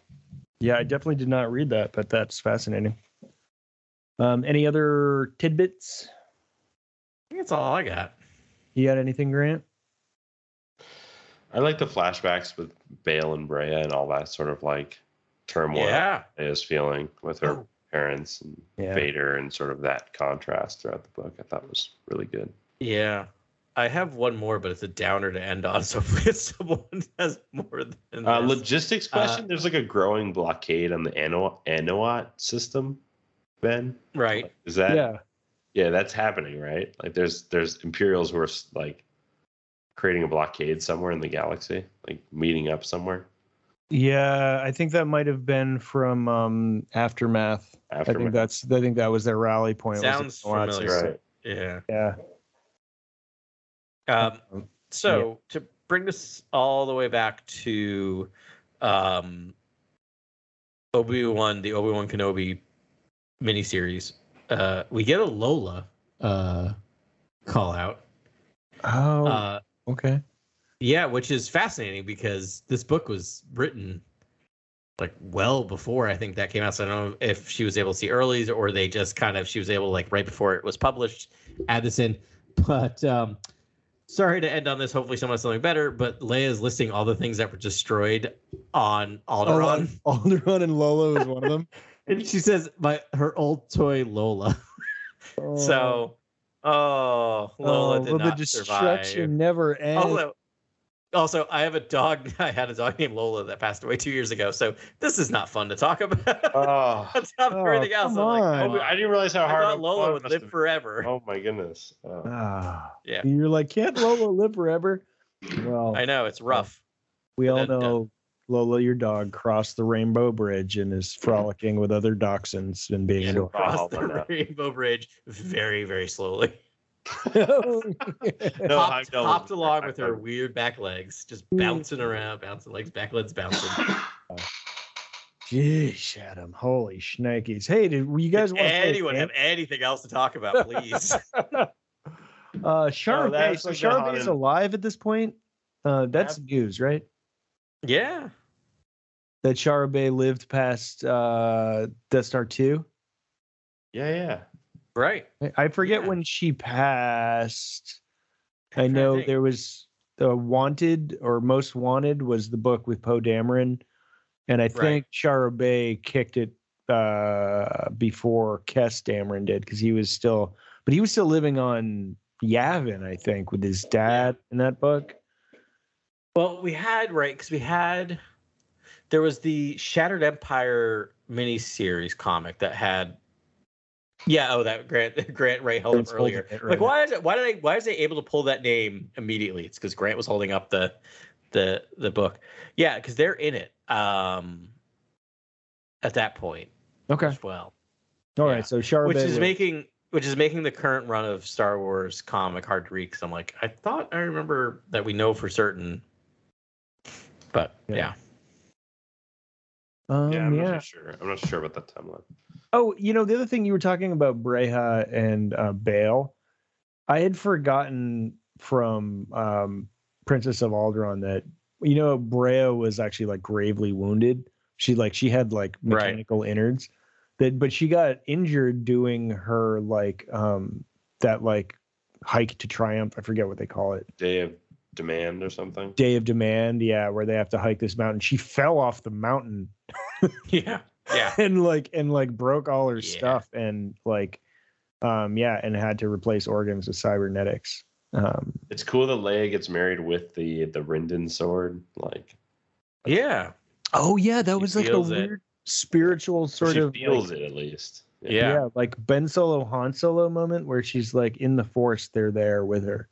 Yeah, I definitely did not read that, but that's fascinating. Um, any other tidbits? I think that's all I got. You got anything, Grant? I like the flashbacks with Bail and Breha and all that sort of like turmoil Yeah. I was feeling with her Oh. parents and Yeah. Vader and sort of that contrast throughout the book. I thought was really good. Yeah. I have one more, but it's a downer to end on. So if someone has more than Uh, logistics question: There's like a growing blockade on the Ano- Anowat system. Ben, right. is that? yeah. Yeah, that's happening, right? Like there's there's Imperials who are like creating a blockade somewhere in the galaxy, like meeting up somewhere. Yeah, I think that might have been from um, Aftermath. After I think that's I think that was their rally point. was Sounds the familiar. right. Yeah. Yeah. Um, so to bring this all the way back to um, Obi Wan, the Obi Wan Kenobi miniseries, uh, we get a Lola uh, call out. Oh, Uh, okay. yeah, which is fascinating because this book was written like well before I think that came out. So I don't know if she was able to see early or they just kind of she was able like right before it was published add this in. But um sorry to end on this. Hopefully someone has something better. But Leia is listing all the things that were destroyed on Alderaan. Oh, Alderaan and Lola was one of them. And she says my her old toy Lola. So oh Lola oh, did well, not the survive. destruction never ends. Also, also, I have a dog. I had a dog named Lola that passed away two years ago. So this is not fun to talk about. Oh, On top of Oh, everything else, I'm like, on. oh, I didn't realize how I hard thought Lola would live have- forever. Oh my goodness. Oh. Ah, Yeah. You're like, can't Lola live forever? Well, I know it's rough. we all then, uh, know Lola, your dog, crossed the Rainbow Bridge and is frolicking with other dachshunds and being And adorable. across Oh, the no. Rainbow Bridge very, very slowly. No, hopped, Heimdall hopped was- along with her weird back legs, just Mm. bouncing around, bouncing legs, back legs bouncing. Jeez, Adam. Holy shnikes. Hey, did you guys want to Anyone have anything else to talk about, please? Uh, Shara Bey. that's so like the hot Shara Bey's alive at this point. Uh, that's news, right? yeah. That Shara Bey lived past uh, Death Star two. Yeah, yeah. Right. I- I forget Yeah. when she passed. I trying to know there was the Wanted or Most Wanted was the book with Poe Dameron, and I think Shara Bey kicked it uh, before Kes Dameron did because he was still, but he was still living on Yavin, I think, with his dad in that book. Well, we had right because we had there was the Shattered Empire miniseries comic that had yeah oh that Grant Grant Ray held Grant's up earlier right like why is it why did I why is they able to pull that name immediately it's because Grant was holding up the the the book yeah because they're in it um at that point Okay, as well all yeah. right. So Shara Bey, which is making which is making the current run of Star Wars comic hard to read because I'm like I thought I remember that we know for certain but Yeah. yeah. Um, yeah, I'm yeah. not sure. I'm not sure about that timeline. Oh, you know, the other thing you were talking about Breha and uh, Bail, I had forgotten from um, Princess of Alderaan that you know Breha was actually like gravely wounded. She like she had like Right. mechanical innards that, but she got injured doing her like um that like hike to triumph. I forget what they call it. Day of Demand or something. Day of Demand, yeah, where they have to hike this mountain. She fell off the mountain Yeah. Yeah. and like and like broke all her Yeah. stuff and like um yeah and had to replace organs with cybernetics um It's cool that Leia gets married with the the Rinden sword. Like Yeah. oh yeah that She was like a feels it. weird spiritual sort she of feels like, it at least. Yeah. Yeah. like ben solo han solo moment where she's like in the force they're there with her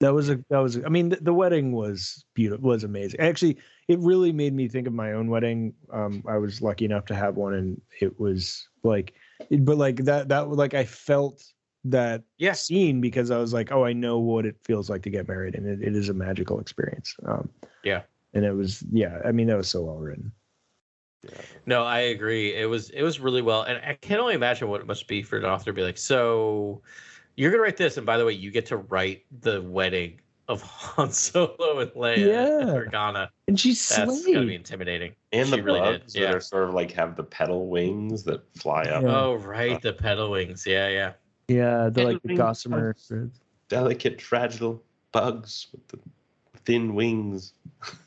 that was a that was i mean the, the wedding was beautiful was amazing actually it really made me think of my own wedding um i was lucky enough to have one and it was like it- but like that that like i felt that scene because i was like oh i know what it feels like to get married and it, it is a magical experience um Yeah. and it was yeah i mean that was so well written No, I agree. It was it was really well, and I can only imagine what it must be for an author to be like. So, you're gonna write this, and by the way, you get to write the wedding of Han Solo and Leia Yeah. and Organa. and she's That's slayed. gonna be intimidating. And the She really did, bugs yeah. that are sort of like have the petal wings that fly up. Yeah. Oh right, the pedal wings. Yeah, yeah. yeah the like the Everything gossamer Delicate, fragile bugs with the thin wings.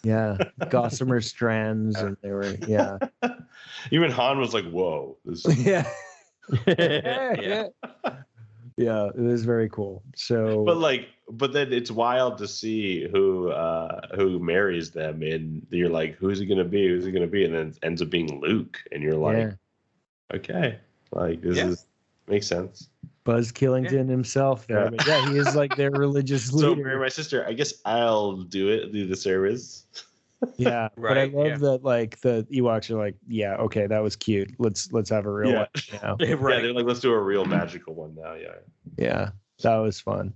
yeah gossamer strands and they were yeah Even Han was like, "Whoa, this yeah yeah. yeah it it is very cool so but like but then it's wild to see who uh who marries them and you're like who's it gonna be who's it gonna be and then it ends up being luke and you're like yeah. okay like this Yeah. is makes sense buzz killington himself there Yeah. but yeah he is like their religious leader. so leader marry my sister i guess i'll do it do the service yeah but i love yeah. that like the ewoks are like yeah okay that was cute let's let's have a real Yeah. one you know? yeah right. they're like let's do a real magical one now yeah yeah that was fun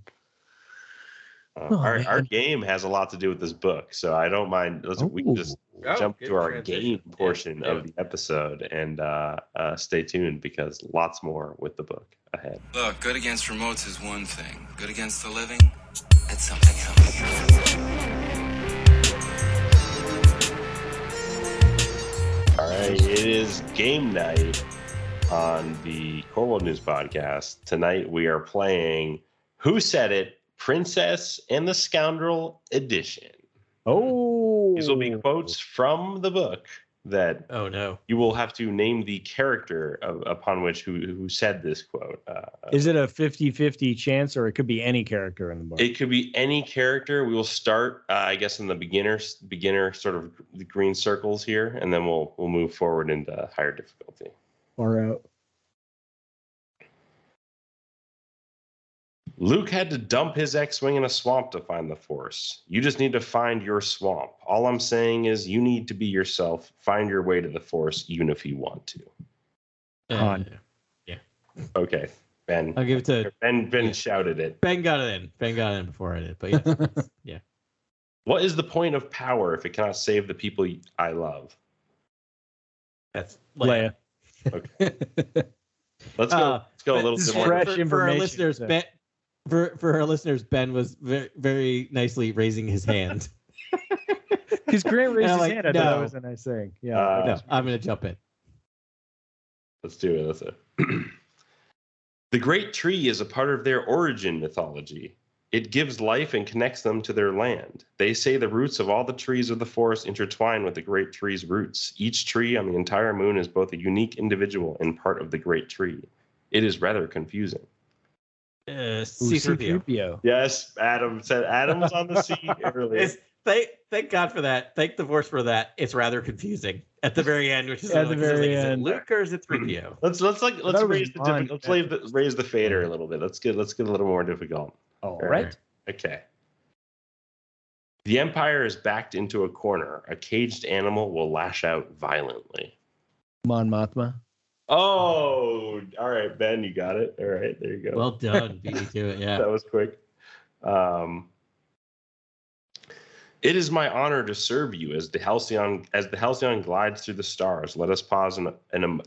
uh, Oh, our, our game has a lot to do with this book so i don't mind let's we can just Oh, jump to our transition. game portion yeah. of the episode and uh, uh, stay tuned because lots more with the book ahead. Look, good against remotes is one thing. Good against the living, that's something else. Right, it is game night on the Core World News Podcast. Tonight we are playing Who Said It? Princess and the Scoundrel Edition. oh These will be quotes from the book that Oh no. you will have to name the character of, upon which who, who said this quote. Uh, is it a 50-50 chance or it could be any character in the book It could be any character. We will start, uh, I guess, in the beginner beginner sort of the green circles here, and then we'll we'll move forward into higher difficulty. or out Luke had to dump his X-wing in a swamp to find the Force. You just need to find your swamp. All I'm saying is, you need to be yourself. Find your way to the Force, even if you want to. Han. Uh, Okay, Ben. I'll give it to Ben. Ben Yeah. shouted it. Ben. Got it in. Ben got it in before I did. But yes, yeah. What is the point of power if it cannot save the people I love? That's Leia. Okay. Let's go. Uh, let's go a little this bit more. fresh for, for our listeners, so- Ben, for for our listeners, Ben was very, very nicely raising his hand. because grant raised his like, hand i thought that was a nice thing yeah Uh, no, I'm gonna jump in. Let's do it. Let's do it. the great tree is a part of their origin mythology. It gives life and connects them to their land. They say the roots of all the trees of the forest intertwine with the great tree's roots. Each tree on the entire moon is both a unique individual and part of the great tree. It is rather confusing. Uh, Ooh, C-3PO. C-3PO. Yes, Adam said Adam was on the seat earlier. It's, thank thank God for that. Thank the voice for that. It's rather confusing at the very end, which is At like, the it's like, very is it end. Luke or is it 3PO? Let's let's like let's thought it was raise the Bond. diffi- let's raise the, raise the fader a little bit. Let's get let's get a little more difficult. all All right Okay. The Empire is backed into a corner. A caged animal will lash out violently. mon mothma Oh, all right, Ben, you got it. All right, there you go. Well done, beat me to it. Yeah. that was quick. Um, it is my honor to serve you as the Halcyon as the Halcyon glides through the stars. Let us pause an, an,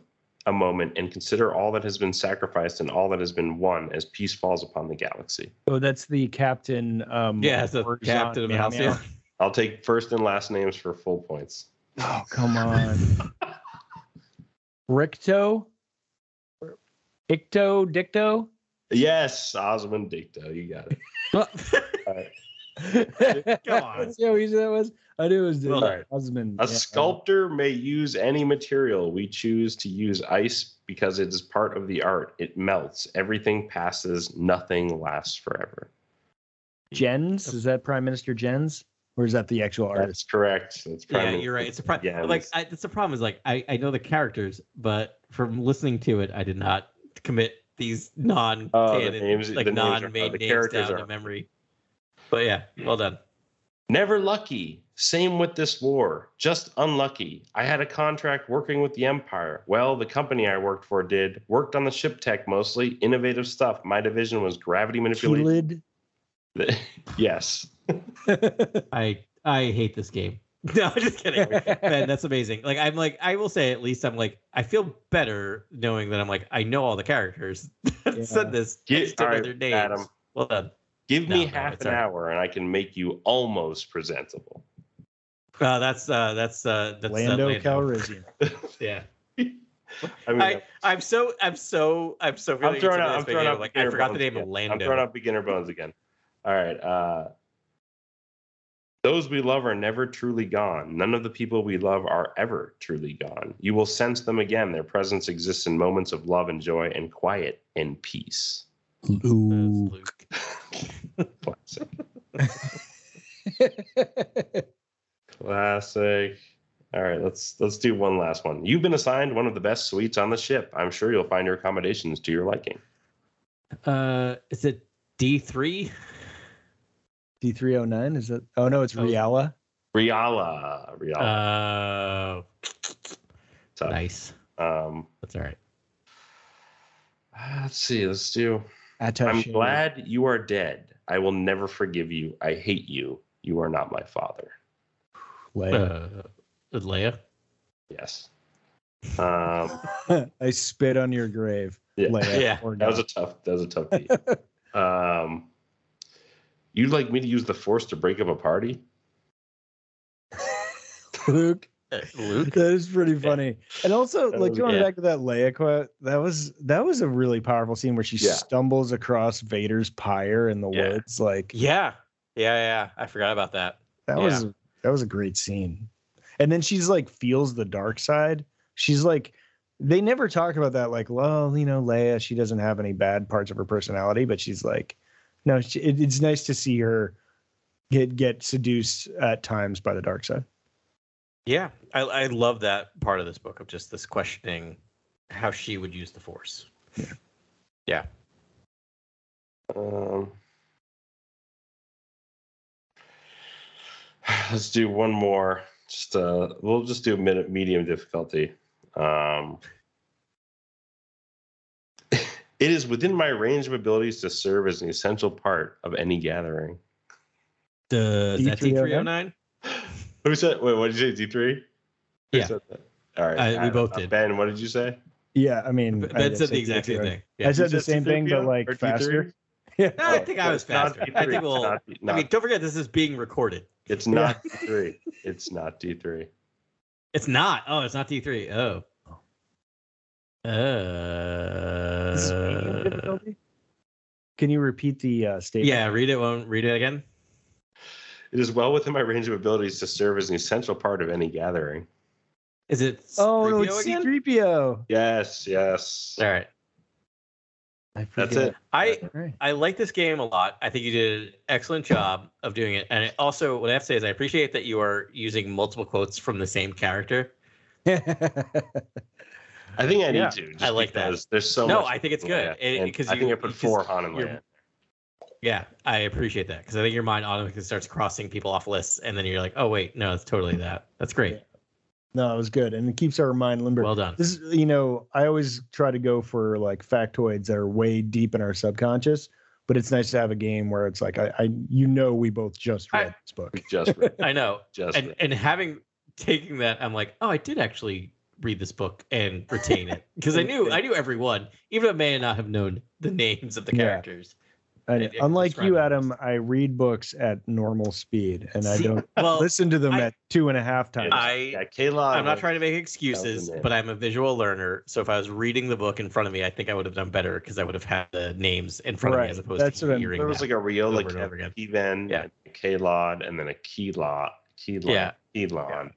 a moment and consider all that has been sacrificed and all that has been won as peace falls upon the galaxy. Oh, that's the captain. Um, Yeah, the Orzon captain of the house. Yeah. I'll take first and last names for full points. Oh, come on. Ricto? Icto? Dicto? Yes, Osmond Dicto, you got it. All right. Come on. Yeah, we that was. I knew it was Well the done. husband. A Yeah. sculptor may use any material. We choose to use ice because it is part of the art. It melts. Everything passes. Nothing lasts forever. Jens? Is that Prime Minister Jens? Or is that the actual That's artist? correct. That's Yeah, you're right. It's a pro- Yeah, like it's- I, that's the problem is like I, I know the characters, but from listening to it, I did not commit these non Oh, the canon names- like the names are- non main the names down are- to memory. But yeah, well done. Never lucky. Same with this war. Just unlucky. I had a contract working with the Empire. Well, the company I worked for did. Worked on the ship tech mostly. Innovative stuff. My division was gravity manipulation. Keelid? yes. I I hate this game. No, I'm just kidding. Man, that's amazing. Like I'm like I will say at least I'm like I feel better knowing that I'm like I know all the characters that Yeah. said this. I Get, just don't all know right, their names. Adam, Well done. give No, me no, half an all right. hour and I can make you almost presentable. Uh, that's uh that's uh that's Lando uh, Calrissian. Yeah. I mean, I, I'm so I'm so I'm so really I'm throwing into out. I'm throwing video, out. like I forgot the bones name of. Lando. I'm throwing out beginner bones again. All right. Uh, those we love are never truly gone. None of the people we love are ever truly gone. You will sense them again. Their presence exists in moments of love and joy and quiet and peace. Luke. Classic. Classic. All right, let's let's do one last one. You've been assigned one of the best suites on the ship. I'm sure you'll find your accommodations to your liking. Uh, is it D three? D309? Is that? Oh, no, it's Oh. Riala. Riala, Riala. Uh, Tough. nice. Um, That's all right. let's see. Let's do. I'm glad you are dead. I will never forgive you. I hate you. You are not my father. Leia. Uh, Leia. Yes. Um, I spit on your grave. yeah. Leia. Yeah. That was a tough. That was a tough beat. um, you'd like me to use the force to break up a party? Luke. Uh, Luke. That is pretty funny. And also, That like was- going yeah. back to that Leia quote, that was that was a really powerful scene where she Yeah. stumbles across Vader's pyre in the Yeah. woods. Like Yeah. Yeah. Yeah. I forgot about that. that was that was a great scene. And then she's like feels the dark side. She's like they never talk about that. Like, well, you know, Leia, she doesn't have any bad parts of her personality, but she's like, no, she, it, it's nice to see her get get seduced at times by the dark side. Yeah. I I love that part of this book of just this questioning how she would use the force. Yeah. Um, let's do one more. Just uh, we'll just do a minute medium difficulty. Um, it is within my range of abilities to serve as an essential part of any gathering. Does that D three oh nine? Who said? Wait, what did you say? D three? Yeah. All right. Uh, we uh, both uh, did. Ben, what did you say? Yeah, I mean, I Ben did said the exact same D309. thing. I Yeah. said the same thing, but C3PO like or D3? faster. Yeah. No, I think I was it's not faster. I D3, think we'll. not- I mean, don't forget this is being recorded. It's not D three. It's not D three. It's not. Oh, it's not D three. Oh. This is medium Uh, difficulty? Can you repeat the uh, statement? yeah, read it. Won't read it again. It is well within my range of abilities to serve as an essential part of any gathering. Is it? Oh no, it's again? C3PO. Yes, yes. All right. That's it. I Right. I like this game a lot. I think you did an excellent job of doing it. And I also, what I have to say is, I appreciate that you are using multiple quotes from the same character. I think I need Yeah, to. Just I like that. There's so No, much. I think it's good. Because I you- think I put four Han and you're- Leia. Yeah, I appreciate that because I think your mind automatically starts crossing people off lists, and then you're like, oh wait, no, it's totally that. That's great. no, it was good, and it keeps our mind limber. Well done. This is, you know, I always try to go for like factoids that are way deep in our subconscious, but it's nice to have a game where it's like I, I you know, we both just I- read this book. Just read. I know, Just and read. and having taking that, I'm like, oh, I did actually read this book and retain it because I knew I knew everyone, even if I may not have known the names of the Yeah. characters. And It- it unlike you, Adam, best. I read books at normal speed, and I don't well, listen to them I- at two and a half times. I yeah, Kayla. I'm not trying to make excuses, but I'm a visual learner. So if I was reading the book in front of me, I think I would have done better because I would have had the names in front of me as opposed that's to what I'm- hearing. There was like a real over like and over again. Even Yeah. a Kaylod and then a Keylot. Keylon. Yeah. Keylon. Yeah.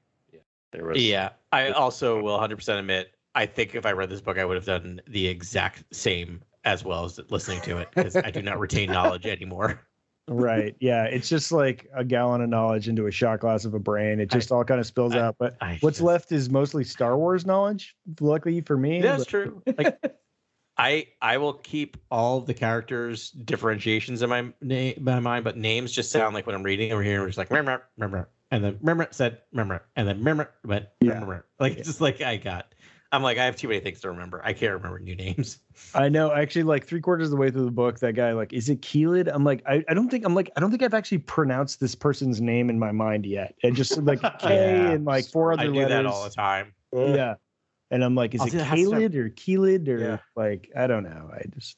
There was. Yeah, I also will 100% admit. I think if I read this book, I would have done the exact same as well as listening to it because I do not retain knowledge anymore. right? Yeah, it's just like a gallon of knowledge into a shot glass of a brain. It just all kind of spills I- out. But I what's just- left is mostly Star Wars knowledge. Luckily for me, That's but- true. Like, I I will keep all the characters differentiations in my name my mind, but names just sound like when I'm reading over here, it's like remember, remember, and then remember said remember, and then remember went Yeah. remember. Like it's just like I got. I'm like I have too many things to remember. I can't remember new names. I know. Actually, like three quarters of the way through the book, that guy like, is it Keelid? I'm like, I, I don't think I'm like, I don't think I've actually pronounced this person's name in my mind yet. And just like K Yeah. and like four other I do letters. that all the time. Yeah. And I'm like, is I'll it do that half the time. Kalid or Keelid or Yeah. like I don't know. I just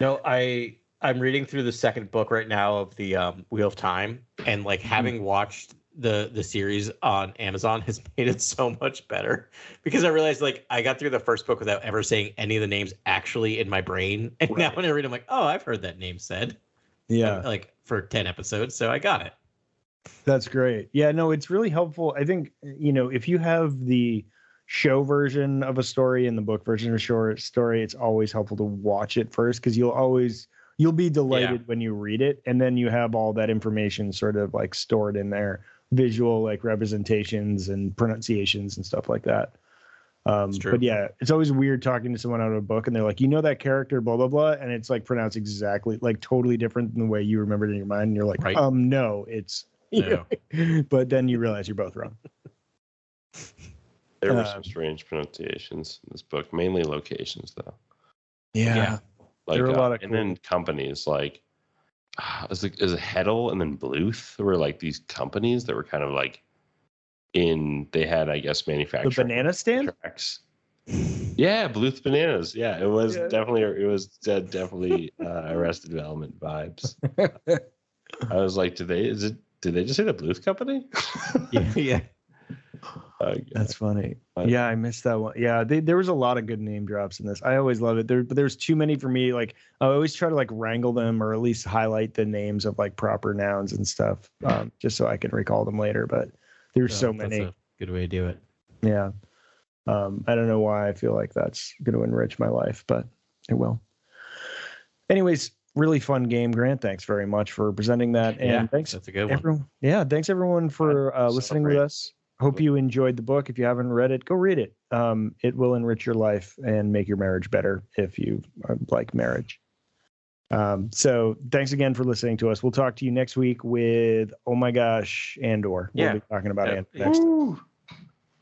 No, I I'm reading through the second book right now of the um, Wheel of Time, and like having watched the the series on Amazon has made it so much better because I realized like I got through the first book without ever saying any of the names actually in my brain, and now when I read, I'm like, oh, I've heard that name said, yeah. like for ten episodes, so I got it. That's great. Yeah, no, it's really helpful. I think you know if you have the show version of a story and the book version of a short story, it's always helpful to watch it first because you'll always you'll be delighted when you read it, and then you have all that information sort of like stored in there, visual like representations and pronunciations and stuff like that. Um, but yeah, it's always weird talking to someone out of a book and they're like, you know that character, blah blah blah, and it's like pronounced exactly like totally different than the way you remembered it in your mind. And you're like, Right. um, no, it's No. but then you realize you're both wrong. There were Um, some strange pronunciations in this book, mainly locations though. Yeah. Yeah. Like, There were a uh, lot of and then companies like uh, is it is it Heddle and then Bluth were like these companies that were kind of like in they had I guess The banana stand? tracks. Yeah, Bluth bananas. Yeah, it was Yeah. definitely it was uh, definitely uh, Arrested Development vibes. I was like, did they is it did they just say the Bluth company? yeah, yeah. Uh, That's funny. But- Yeah, I missed that one. Yeah, they, there was a lot of good name drops in this. I always love it. There, but there's too many for me. Like I always try to like wrangle them or at least highlight the names of like proper nouns and stuff, um, just so I can recall them later. But there's so That's many. good way to do it. Yeah. Um, I don't know why I feel like that's going to enrich my life, but it will. Anyways, really fun game, Grant. Thanks very much for presenting that, and yeah, thanks That's a good one. everyone. Yeah, thanks everyone for uh, listening with us. Hope you enjoyed the book. If you haven't read it, go read it. Um, it will enrich your life and make your marriage better if you uh, like marriage. Um, so thanks again for listening to us. We'll talk to you next week with oh my gosh, Andor. We'll Yeah. be talking about Yeah. Andor next. time.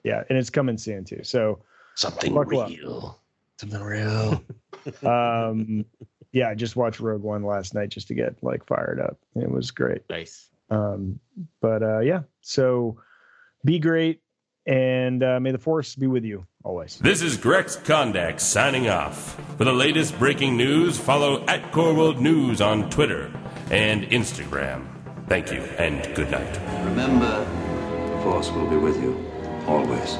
Yeah, and it's coming soon too. So Something Buckle up. real. Something real. um, yeah, I just watched Rogue One last night just to get like fired up. It was great. Nice. Um, but uh, yeah, so be great, and uh, may the force be with you always. This is Grex Kondak signing off. For the latest breaking news, follow at Core World News on Twitter and Instagram. Thank you and good night. Remember, the Force will be with you always.